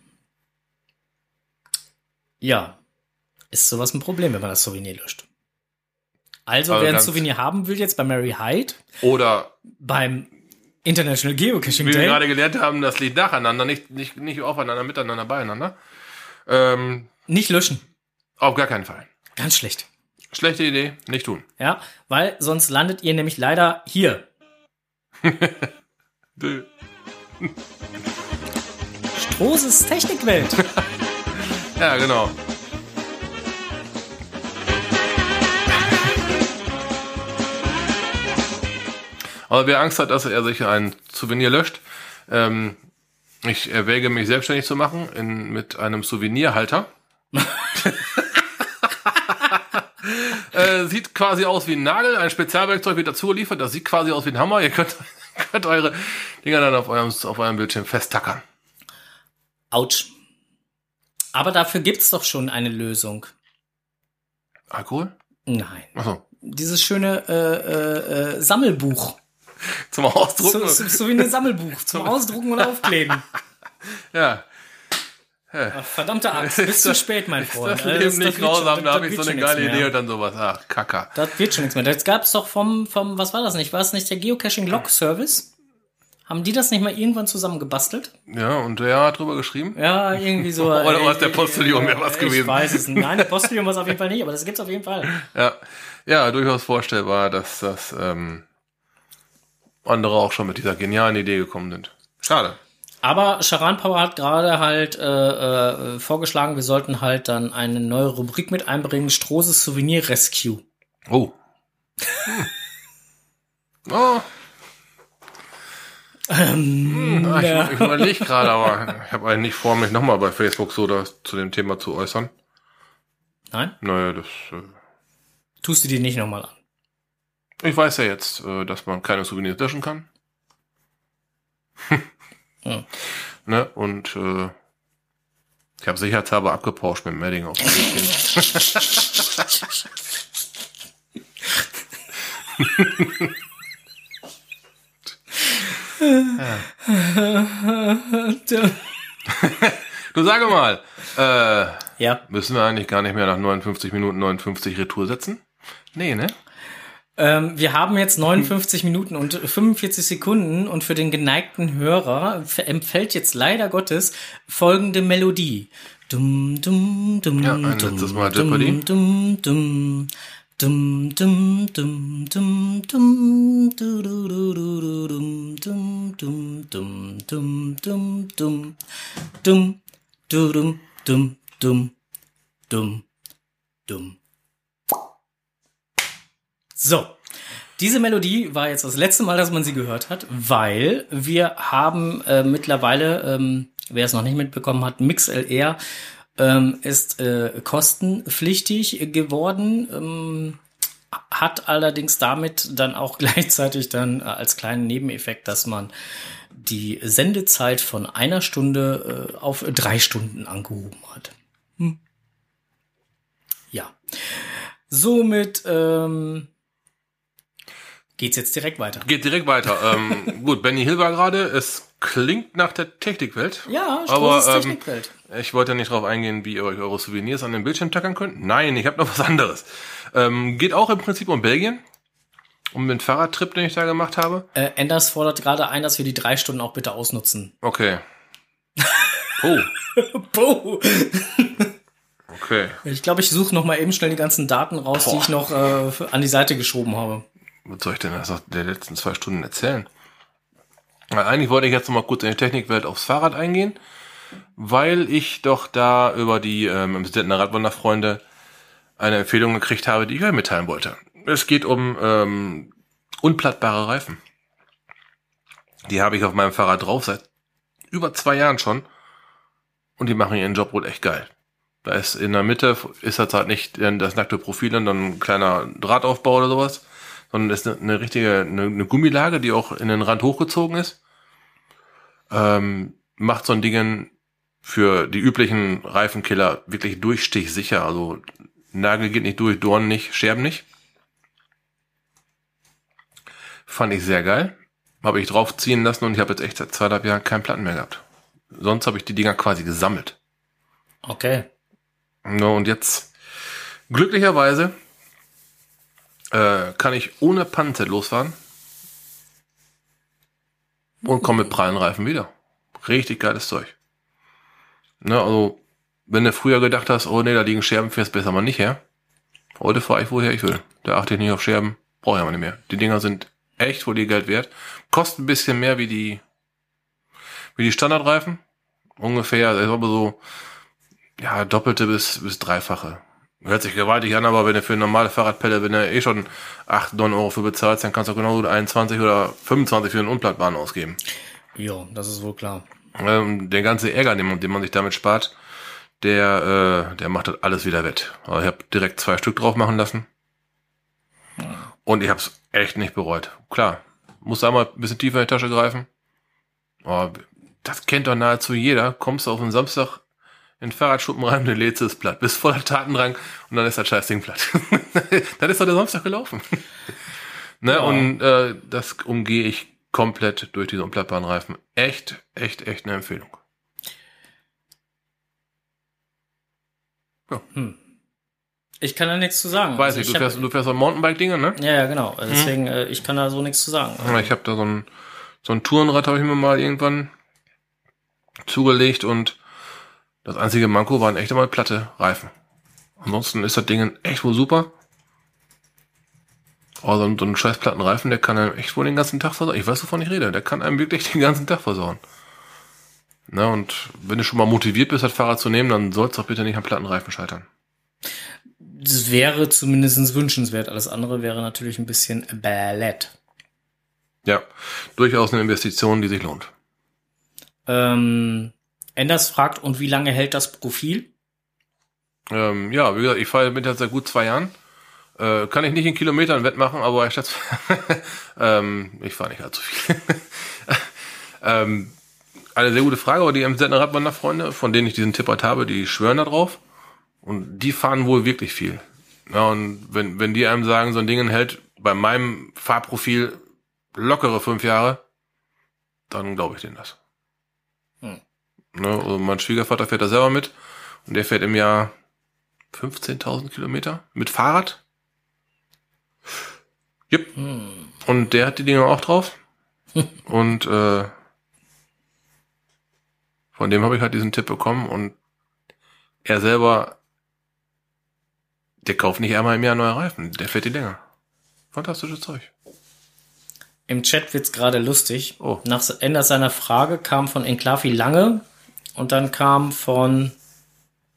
ja, ist sowas ein Problem, wenn man das Souvenir löscht. Also, Aber wer ein Souvenir haben will, jetzt bei Mary Hyde, Oder beim International Geocaching wie wir Day, gerade gelernt haben, das liegt nacheinander, nicht, nicht, nicht aufeinander, miteinander, beieinander. Ähm, nicht löschen. auf gar keinen Fall. Ganz schlecht. Schlechte Idee, nicht tun. Ja, weil sonst landet ihr nämlich leider hier. Strohses Technikwelt. Ja, genau. Aber wer Angst hat, dass er sich ein Souvenir löscht, ähm, ich erwäge mich selbstständig zu machen in, mit einem Souvenirhalter. äh, sieht quasi aus wie ein Nagel, ein Spezialwerkzeug wird dazu geliefert, das sieht quasi aus wie ein Hammer. Ihr könnt, könnt eure Dinger dann auf eurem, auf eurem Bildschirm festtackern. Autsch. Aber dafür gibt's doch schon eine Lösung. Alkohol? Nein. Achso. Dieses schöne äh, äh, äh, Sammelbuch. Zum Ausdrucken. So, so, so wie ein Sammelbuch zum Ausdrucken und Aufkleben. ja. Ach, verdammte Axt, bis zu spät, mein Ist Freund. das Äh, Leben das nicht schon- grausam, das- da habe das ich so eine schon geile Idee mehr. und dann sowas. Ach, Kacker. Das wird schon nichts mehr. Das gab's doch vom, vom, was war das nicht? War es nicht der Geocaching Log Service? Haben die das nicht mal irgendwann zusammen gebastelt? Ja, und der hat drüber geschrieben. Ja, irgendwie so. Oder äh, war es der Postillon, wäre was ich gewesen. Ich weiß es nicht. Nein, der Postillon war es auf jeden Fall nicht, aber das gibt's auf jeden Fall. Ja, ja, durchaus vorstellbar, dass das ähm, andere auch schon mit dieser genialen Idee gekommen sind. Schade. Aber Charan Power hat gerade halt äh, äh, vorgeschlagen, wir sollten halt dann eine neue Rubrik mit einbringen, Strohses Souvenir Rescue. Oh. Hm. Oh, Ähm, ich, ja. ich überlege gerade, aber ich habe eigentlich nicht vor, mich nochmal bei Facebook so das, zu dem Thema zu äußern. Nein, Naja, das. Äh, tust du dir nicht nochmal an. ich weiß ja jetzt, äh, dass man keine Souvenirs löschen kann. Hm. Ne? Und äh, ich habe sicherheitshalber abgepauscht mit dem Edding auf dem Bildchen. Du sage mal, äh, Ja. müssen wir eigentlich gar nicht mehr nach 59 Minuten 59 Retour setzen? Nee, ne? Ähm, wir haben jetzt 59 Minuten und 45 Sekunden und für den geneigten Hörer empfällt jetzt leider Gottes folgende Melodie. Dum, dum, dum, Ja, ein dum, letztes Mal dum, Jeopardy. Dum, dum, dum, dum, dum, dum, dum, du, du, du, du, du, dum, dum, dum, dum, dum, dum, dum, dum, du, dum, dum, dum, dum, dum. So. Diese Melodie war jetzt das letzte Mal, dass man sie gehört hat, weil wir haben äh, mittlerweile, ähm, wer es noch nicht mitbekommen hat, MixLR ähm, ist äh, kostenpflichtig geworden, ähm, hat allerdings damit dann auch gleichzeitig dann äh, als kleinen Nebeneffekt, dass man die Sendezeit von einer Stunde äh, auf drei Stunden angehoben hat. Hm. Ja. Somit ähm, geht's jetzt direkt weiter. Geht direkt weiter. ähm, gut, Benny Hill war gerade. Es klingt nach der Technikwelt. Ja, aber ähm, Technikwelt. ich wollte ja nicht darauf eingehen, wie ihr euch eure Souvenirs an den Bildschirm tackern könnt. Nein, ich habe noch was anderes. Ähm, geht auch im Prinzip um Belgien. Um den Fahrradtrip, den ich da gemacht habe. Äh, Enders fordert gerade ein, dass wir die drei Stunden auch bitte ausnutzen. Okay. Oh, Puh. Okay. Ich glaube, ich suche noch mal eben schnell die ganzen Daten raus, die Boah. ich noch äh, an die Seite geschoben habe. Was soll ich denn aus der letzten zwei Stunden erzählen? Na, Eigentlich wollte ich jetzt noch mal kurz in die Technikwelt aufs Fahrrad eingehen, weil ich doch da über die ähm, im Stettner Radwanderfreunde eine Empfehlung gekriegt habe, die ich euch mitteilen wollte. Es geht um ähm, unplattbare Reifen. Die habe ich auf meinem Fahrrad drauf seit über zwei Jahren schon und die machen ihren Job wohl echt geil. Da ist in der Mitte ist das halt nicht das nackte Profil und dann ein kleiner Drahtaufbau oder sowas, sondern ist eine, richtige eine, eine Gummilage, die auch in den Rand hochgezogen ist. Ähm, macht so ein Ding für die üblichen Reifenkiller wirklich durchstichsicher. Also Nagel geht nicht durch, Dorn nicht, Scherben nicht. Fand ich sehr geil. Habe ich draufziehen lassen und ich habe jetzt echt seit zweieinhalb Jahren keinen Platten mehr gehabt. Sonst habe ich die Dinger quasi gesammelt. Okay. Ja, und jetzt, glücklicherweise, äh, kann ich ohne Panze losfahren und komme mit prallen Reifen wieder. Richtig geiles Zeug. Ne, also, wenn du früher gedacht hast, oh nee, da liegen Scherben, fährst besser mal nicht her. Heute fahre ich, woher ich will. Da achte ich nicht auf Scherben, brauche ich aber nicht mehr. Die Dinger sind echt wohl ihr Geld wert. Kosten ein bisschen mehr wie die, wie die Standardreifen. Ungefähr, also aber so, ja, doppelte bis, bis dreifache. Hört sich gewaltig an, aber wenn du für eine normale Fahrradpelle, wenn du eh schon 8, 9 Euro für bezahlst, dann kannst du genauso 21 oder 25 für einen Unplattbaren ausgeben. Jo, das ist wohl klar. Ähm, der ganze Ärger, den man, den man sich damit spart, der, äh, der macht das alles wieder wett. Aber ich habe direkt zwei Stück drauf machen lassen. Und ich habe es echt nicht bereut. Klar, musst einmal ein bisschen tiefer in die Tasche greifen. Aber das kennt doch nahezu jeder. Kommst du auf einen Samstag in den Fahrradschuppen rein, dann lädst du es platt. Bist voller Tatendrang und dann ist das Scheißding platt. dann ist doch der Samstag gelaufen. ne, Ja. Und äh, das umgehe ich komplett durch diese unplattbaren Reifen. Echt, echt, echt eine Empfehlung. Ich kann da nichts zu sagen. Weiß Also ich, du hab- fährst, du fährst so Mountainbike-Dinge, ne? Ja, ja, genau. Deswegen, äh, ich kann da so nichts zu sagen. Ja, Ich habe da so ein, so ein Tourenrad habe ich mir mal irgendwann zugelegt und das einzige Manko waren echt einmal platte Reifen. Ansonsten ist das Ding echt wohl super. Aber so ein, so ein scheiß platten Reifen, der kann einem echt wohl den ganzen Tag versauen. Ich weiß, wovon ich rede. Der kann einem wirklich den ganzen Tag versauen. Na, und wenn du schon mal motiviert bist, das Fahrrad zu nehmen, dann sollst du auch bitte nicht am platten Reifen scheitern. Das wäre zumindest wünschenswert. Alles andere wäre natürlich ein bisschen Ballett. Ja, durchaus eine Investition, die sich lohnt. Ähm, Enders fragt, und wie lange hält das Profil? Ähm, ja, wie gesagt, ich fahre mit jetzt seit gut zwei Jahren. Äh, kann ich nicht in Kilometern wettmachen, aber ich schätze, ähm, ich fahre nicht allzu viel. ähm, eine sehr gute Frage, aber die MZ Radwanderfreunde, von denen ich diesen Tipp halt habe, die schwören da drauf. Und die fahren wohl wirklich viel. Ja, und wenn, wenn die einem sagen, so ein Ding hält bei meinem Fahrprofil lockere fünf Jahre, dann glaube ich denen das. Ne, also mein Schwiegervater fährt da selber mit und der fährt im Jahr 15.000 Kilometer mit Fahrrad. Yep. Hm. Und der hat die Dinger auch drauf. und äh, von dem habe ich halt diesen Tipp bekommen und er selber, der kauft nicht einmal im Jahr neue Reifen, der fährt die länger. Fantastisches Zeug. Im Chat wird's gerade lustig. Oh. Nach Ende seiner Frage kam von Enklavi Lange und dann kam von,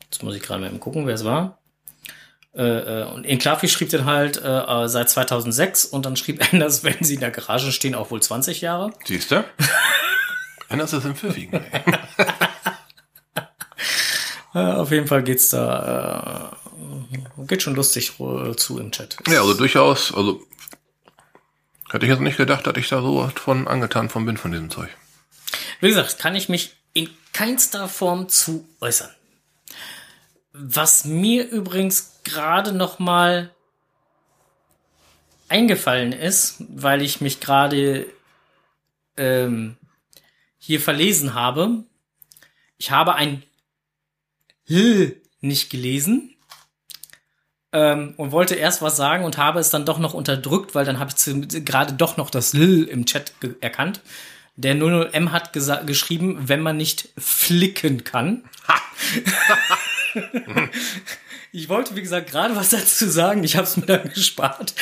jetzt muss ich gerade mal eben gucken, wer es war. Äh, äh, und Enklavi schrieb dann halt äh, äh, seit 2006 und dann schrieb Enders, wenn sie in der Garage stehen, auch wohl 20 Jahre. Siehst du? Anders ist im Pfiffigen. auf jeden Fall geht's da, geht schon lustig zu im Chat. Ja, also durchaus, also hätte ich jetzt nicht gedacht, dass ich da so von angetan von bin von diesem Zeug. Wie gesagt, kann ich mich in keinster Form zu äußern. Was mir übrigens gerade noch mal eingefallen ist, weil ich mich gerade ähm, hier verlesen habe. Ich habe ein L nicht gelesen ähm, und wollte erst was sagen und habe es dann doch noch unterdrückt, weil dann habe ich gerade doch noch das L im Chat erkannt. Der 00M hat geschrieben, wenn man nicht flicken kann. ich wollte, wie gesagt, gerade was dazu sagen. Ich habe es mir dann gespart.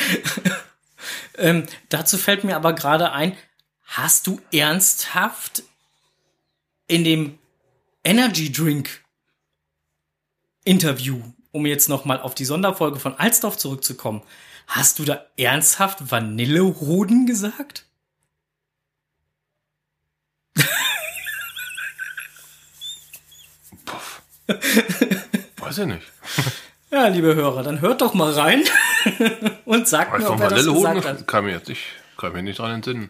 ähm, dazu fällt mir aber gerade ein, hast du ernsthaft in dem Energy Drink Interview, um jetzt noch mal auf die Sonderfolge von Alsdorf zurückzukommen, hast du da ernsthaft Vanillehoden gesagt? Puff. Weiß ich nicht. Ja, liebe Hörer, dann hört doch mal rein und sagt Weiß mir, ob er das gesagt hat. kann mir jetzt nicht, kann mir nicht dran entsinnen.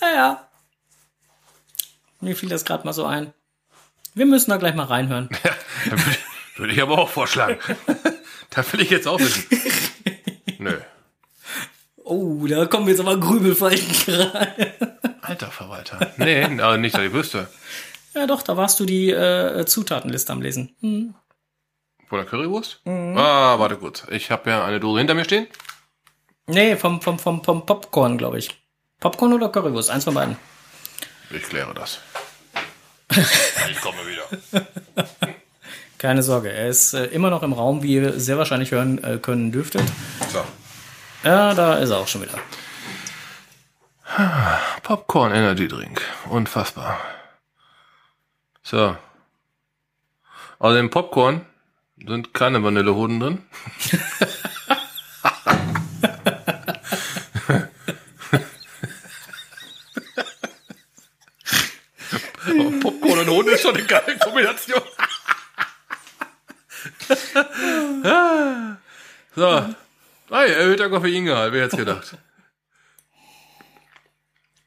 Naja. Mir fiel das gerade mal so ein. Wir müssen da gleich mal reinhören. Ja, würde ich, würde ich aber auch vorschlagen. da will ich jetzt auch wissen. Nö. Oh, da kommen jetzt aber Grübelfalten gerade. Alter Verwalter. Nee, also nicht, dass ich wüsste. Ja, doch, da warst du die äh, Zutatenliste am Lesen. Hm. Von der Currywurst? Mhm. Ah, warte kurz. Ich habe ja eine Dose hinter mir stehen. Nee, vom, vom, vom, vom Popcorn, glaube ich. Popcorn oder Currywurst? Eins von beiden. Ich kläre das. ich komme wieder. Keine Sorge, er ist äh, immer noch im Raum, wie ihr sehr wahrscheinlich hören äh, können dürftet. So. Ja, da ist er auch schon wieder. Popcorn Energy Drink. Unfassbar. So. Also im Popcorn sind keine Vanillehoden drin. Aber Popcorn und Hoden ist schon eine geile Kombination. so. Hey, erhöhter Koffeingehalt, wer hätte gedacht?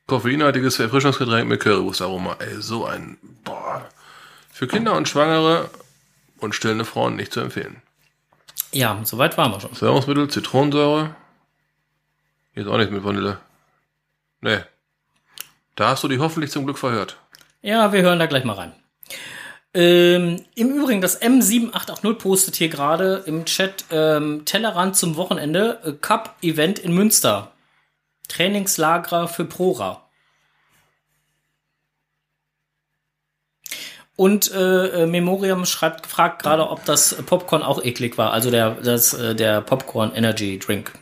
Koffeinhaltiges Erfrischungsgetränk mit Currywurstaroma. Ey, so ein, boah. Für Kinder und Schwangere und stillende Frauen nicht zu empfehlen. Ja, soweit waren wir schon. Säurungsmittel, Zitronensäure. Hier ist auch nichts mit Vanille. Nee. Da hast du dich hoffentlich zum Glück verhört. Ja, wir hören da gleich mal rein. Ähm, Im Übrigen, das M7880 postet hier gerade im Chat ähm, Tellerrand zum Wochenende äh, Cup-Event in Münster. Trainingslager für Prora. Und äh, äh, Memoriam schreibt, fragt gerade, ob das Popcorn auch eklig war. Also der, das, äh, der Popcorn Energy Drink.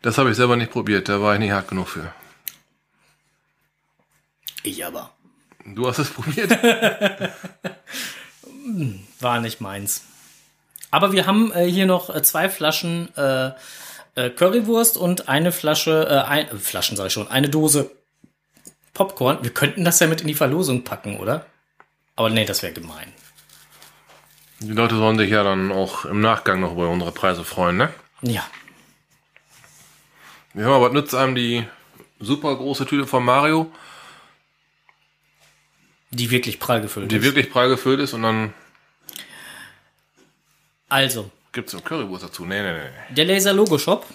Das habe ich selber nicht probiert, da war ich nicht hart genug für. Ich aber. Du hast es probiert? War nicht meins. Aber wir haben äh, hier noch äh, zwei Flaschen äh, äh, Currywurst und eine Flasche, äh, ein, äh, Flaschen sag ich schon, eine Dose Popcorn. Wir könnten das ja mit in die Verlosung packen, oder? Aber nee, das wäre gemein. Die Leute sollen sich ja dann auch im Nachgang noch über unsere Preise freuen, ne? Ja. Ja, aber was nützt einem die super große Tüte von Mario, Die wirklich prall gefüllt die ist. wirklich prall gefüllt ist und dann Also, gibt's eine Currywurst dazu. Nee, nee, nee. der Laser Logo Shop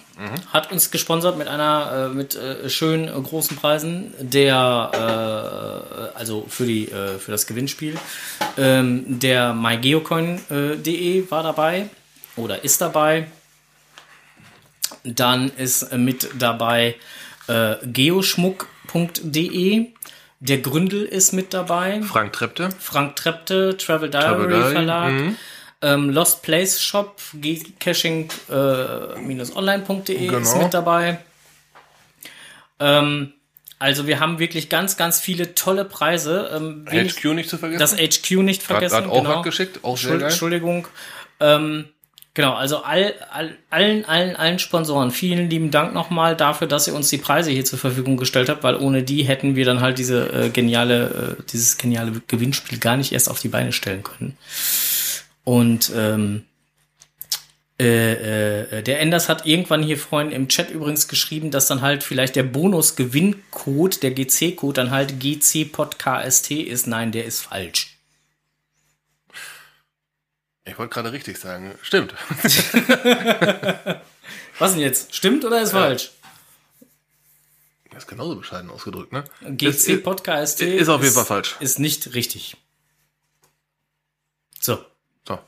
hat uns gesponsert mit einer, äh, mit äh, schönen äh, großen Preisen. Der, äh, also für die, äh, für das Gewinnspiel. Ähm, der mygeocoin.de war dabei oder ist dabei. Dann ist äh, mit dabei äh, geoschmuck.de. Der Gründel ist mit dabei. Frank Trepte. Frank Trepte, Travel Diary, Travel Diary, Verlag. mhm. Ähm, Lost Place Shop, gcaching-online.de ist Genau. mit dabei. Ähm, also wir haben wirklich ganz, ganz viele tolle Preise. Ähm, HQ nicht zu vergessen. das HQ nicht hat, vergessen. hat auch genau. was geschickt. Auch sehr. Entschuldigung. Ähm, genau, also all, all, allen, allen, allen Sponsoren, vielen lieben Dank nochmal dafür, dass ihr uns die Preise hier zur Verfügung gestellt habt, weil ohne die hätten wir dann halt diese äh, geniale, äh, dieses geniale Gewinnspiel gar nicht erst auf die Beine stellen können. Und ähm, äh, äh, der Enders hat irgendwann hier vorhin im Chat übrigens geschrieben, dass dann halt vielleicht der Bonus-Gewinncode, der GC-Code, dann halt GC-Pod-KST ist. Nein, der ist falsch. Ich wollte gerade richtig sagen. Stimmt. Was denn jetzt? Stimmt oder ist falsch? Das ist genauso bescheiden ausgedrückt, ne? GC Podcast ist auf jeden Fall falsch. Ist nicht richtig. So. So.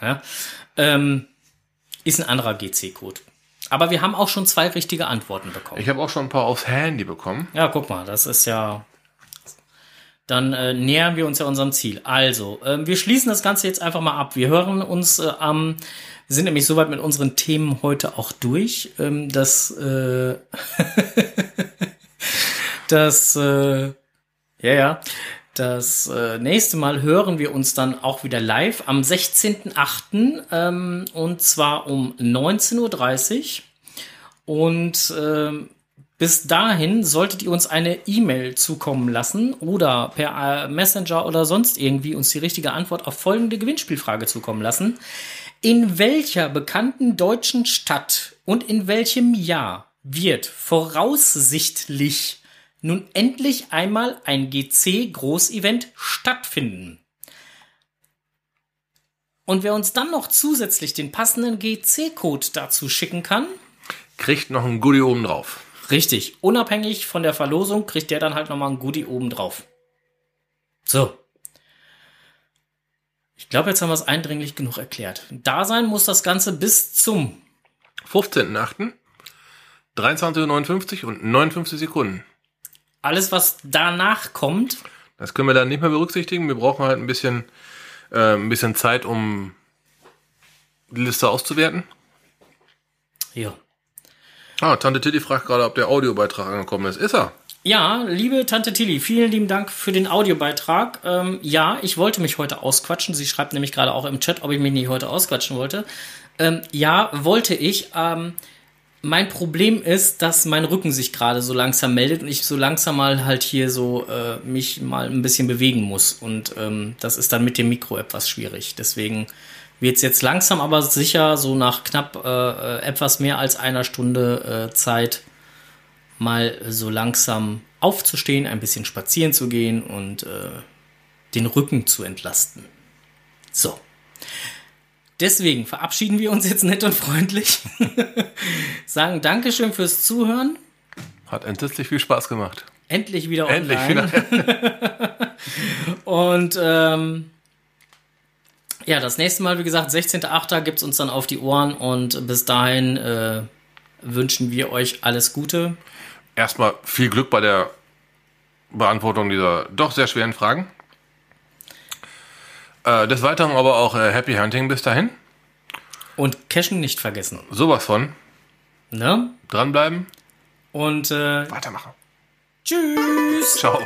Ja. Ähm, ist ein anderer GC-Code. Aber wir haben auch schon zwei richtige Antworten bekommen. Ich habe auch schon ein paar aufs Handy bekommen. ja, guck mal, das ist ja. Dann äh, nähern wir uns ja unserem Ziel. Also, ähm, wir schließen das Ganze jetzt einfach mal ab. Wir hören uns äh, am, wir sind nämlich soweit mit unseren Themen heute auch durch, ähm, dass, äh, das, äh, ja, ja, das äh, nächste Mal hören wir uns dann auch wieder live am 16.08. Ähm, und zwar um 19.30 Uhr. Und ähm, bis dahin solltet ihr uns eine E-Mail zukommen lassen oder per äh, Messenger oder sonst irgendwie uns die richtige Antwort auf folgende Gewinnspielfrage zukommen lassen. In welcher bekannten deutschen Stadt und in welchem Jahr wird voraussichtlich nun endlich einmal ein GC-Großevent stattfinden? Und wer uns dann noch zusätzlich den passenden GC-Code dazu schicken kann, kriegt noch ein Goodie oben drauf. Richtig. Unabhängig von der Verlosung kriegt der dann halt nochmal ein Goodie oben drauf. So. Ich glaube, jetzt haben wir es eindringlich genug erklärt. Da sein muss das Ganze bis zum 15.8. 23.59 Uhr und 59 Sekunden. Alles, was danach kommt. Das können wir dann nicht mehr berücksichtigen. Wir brauchen halt ein bisschen, äh, ein bisschen Zeit, um die Liste auszuwerten. Ja. Ah, Tante Tilly fragt gerade, ob der Audiobeitrag angekommen ist. Ist er? Ja, liebe Tante Tilly, vielen lieben Dank für den Audiobeitrag. Ähm, ja, ich wollte mich heute ausquatschen. Sie schreibt nämlich gerade auch im Chat, ob ich mich nicht heute ausquatschen wollte. Ähm, ja, wollte ich. Ähm, mein Problem ist, dass mein Rücken sich gerade so langsam meldet und ich so langsam mal halt hier so äh, mich mal ein bisschen bewegen muss. Und ähm, das ist dann mit dem Mikro etwas schwierig. Deswegen wird es jetzt langsam aber sicher so nach knapp äh, äh, etwas mehr als einer Stunde äh, Zeit mal so langsam aufzustehen, ein bisschen spazieren zu gehen und äh, den Rücken zu entlasten. So. Deswegen verabschieden wir uns jetzt nett und freundlich. Sagen Dankeschön fürs Zuhören. Hat entsetzlich viel Spaß gemacht. Endlich wieder Endlich online. wieder. Und ähm, ja, das nächste Mal, wie gesagt, 16.8. gibt's uns dann auf die Ohren und bis dahin äh, wünschen wir euch alles Gute. Erstmal viel Glück bei der Beantwortung dieser doch sehr schweren Fragen. Äh, des Weiteren aber auch äh, Happy Hunting bis dahin. Und Cashen nicht vergessen. Sowas von. Ne? Dranbleiben. Und äh, Weitermachen. tschüss! Ciao.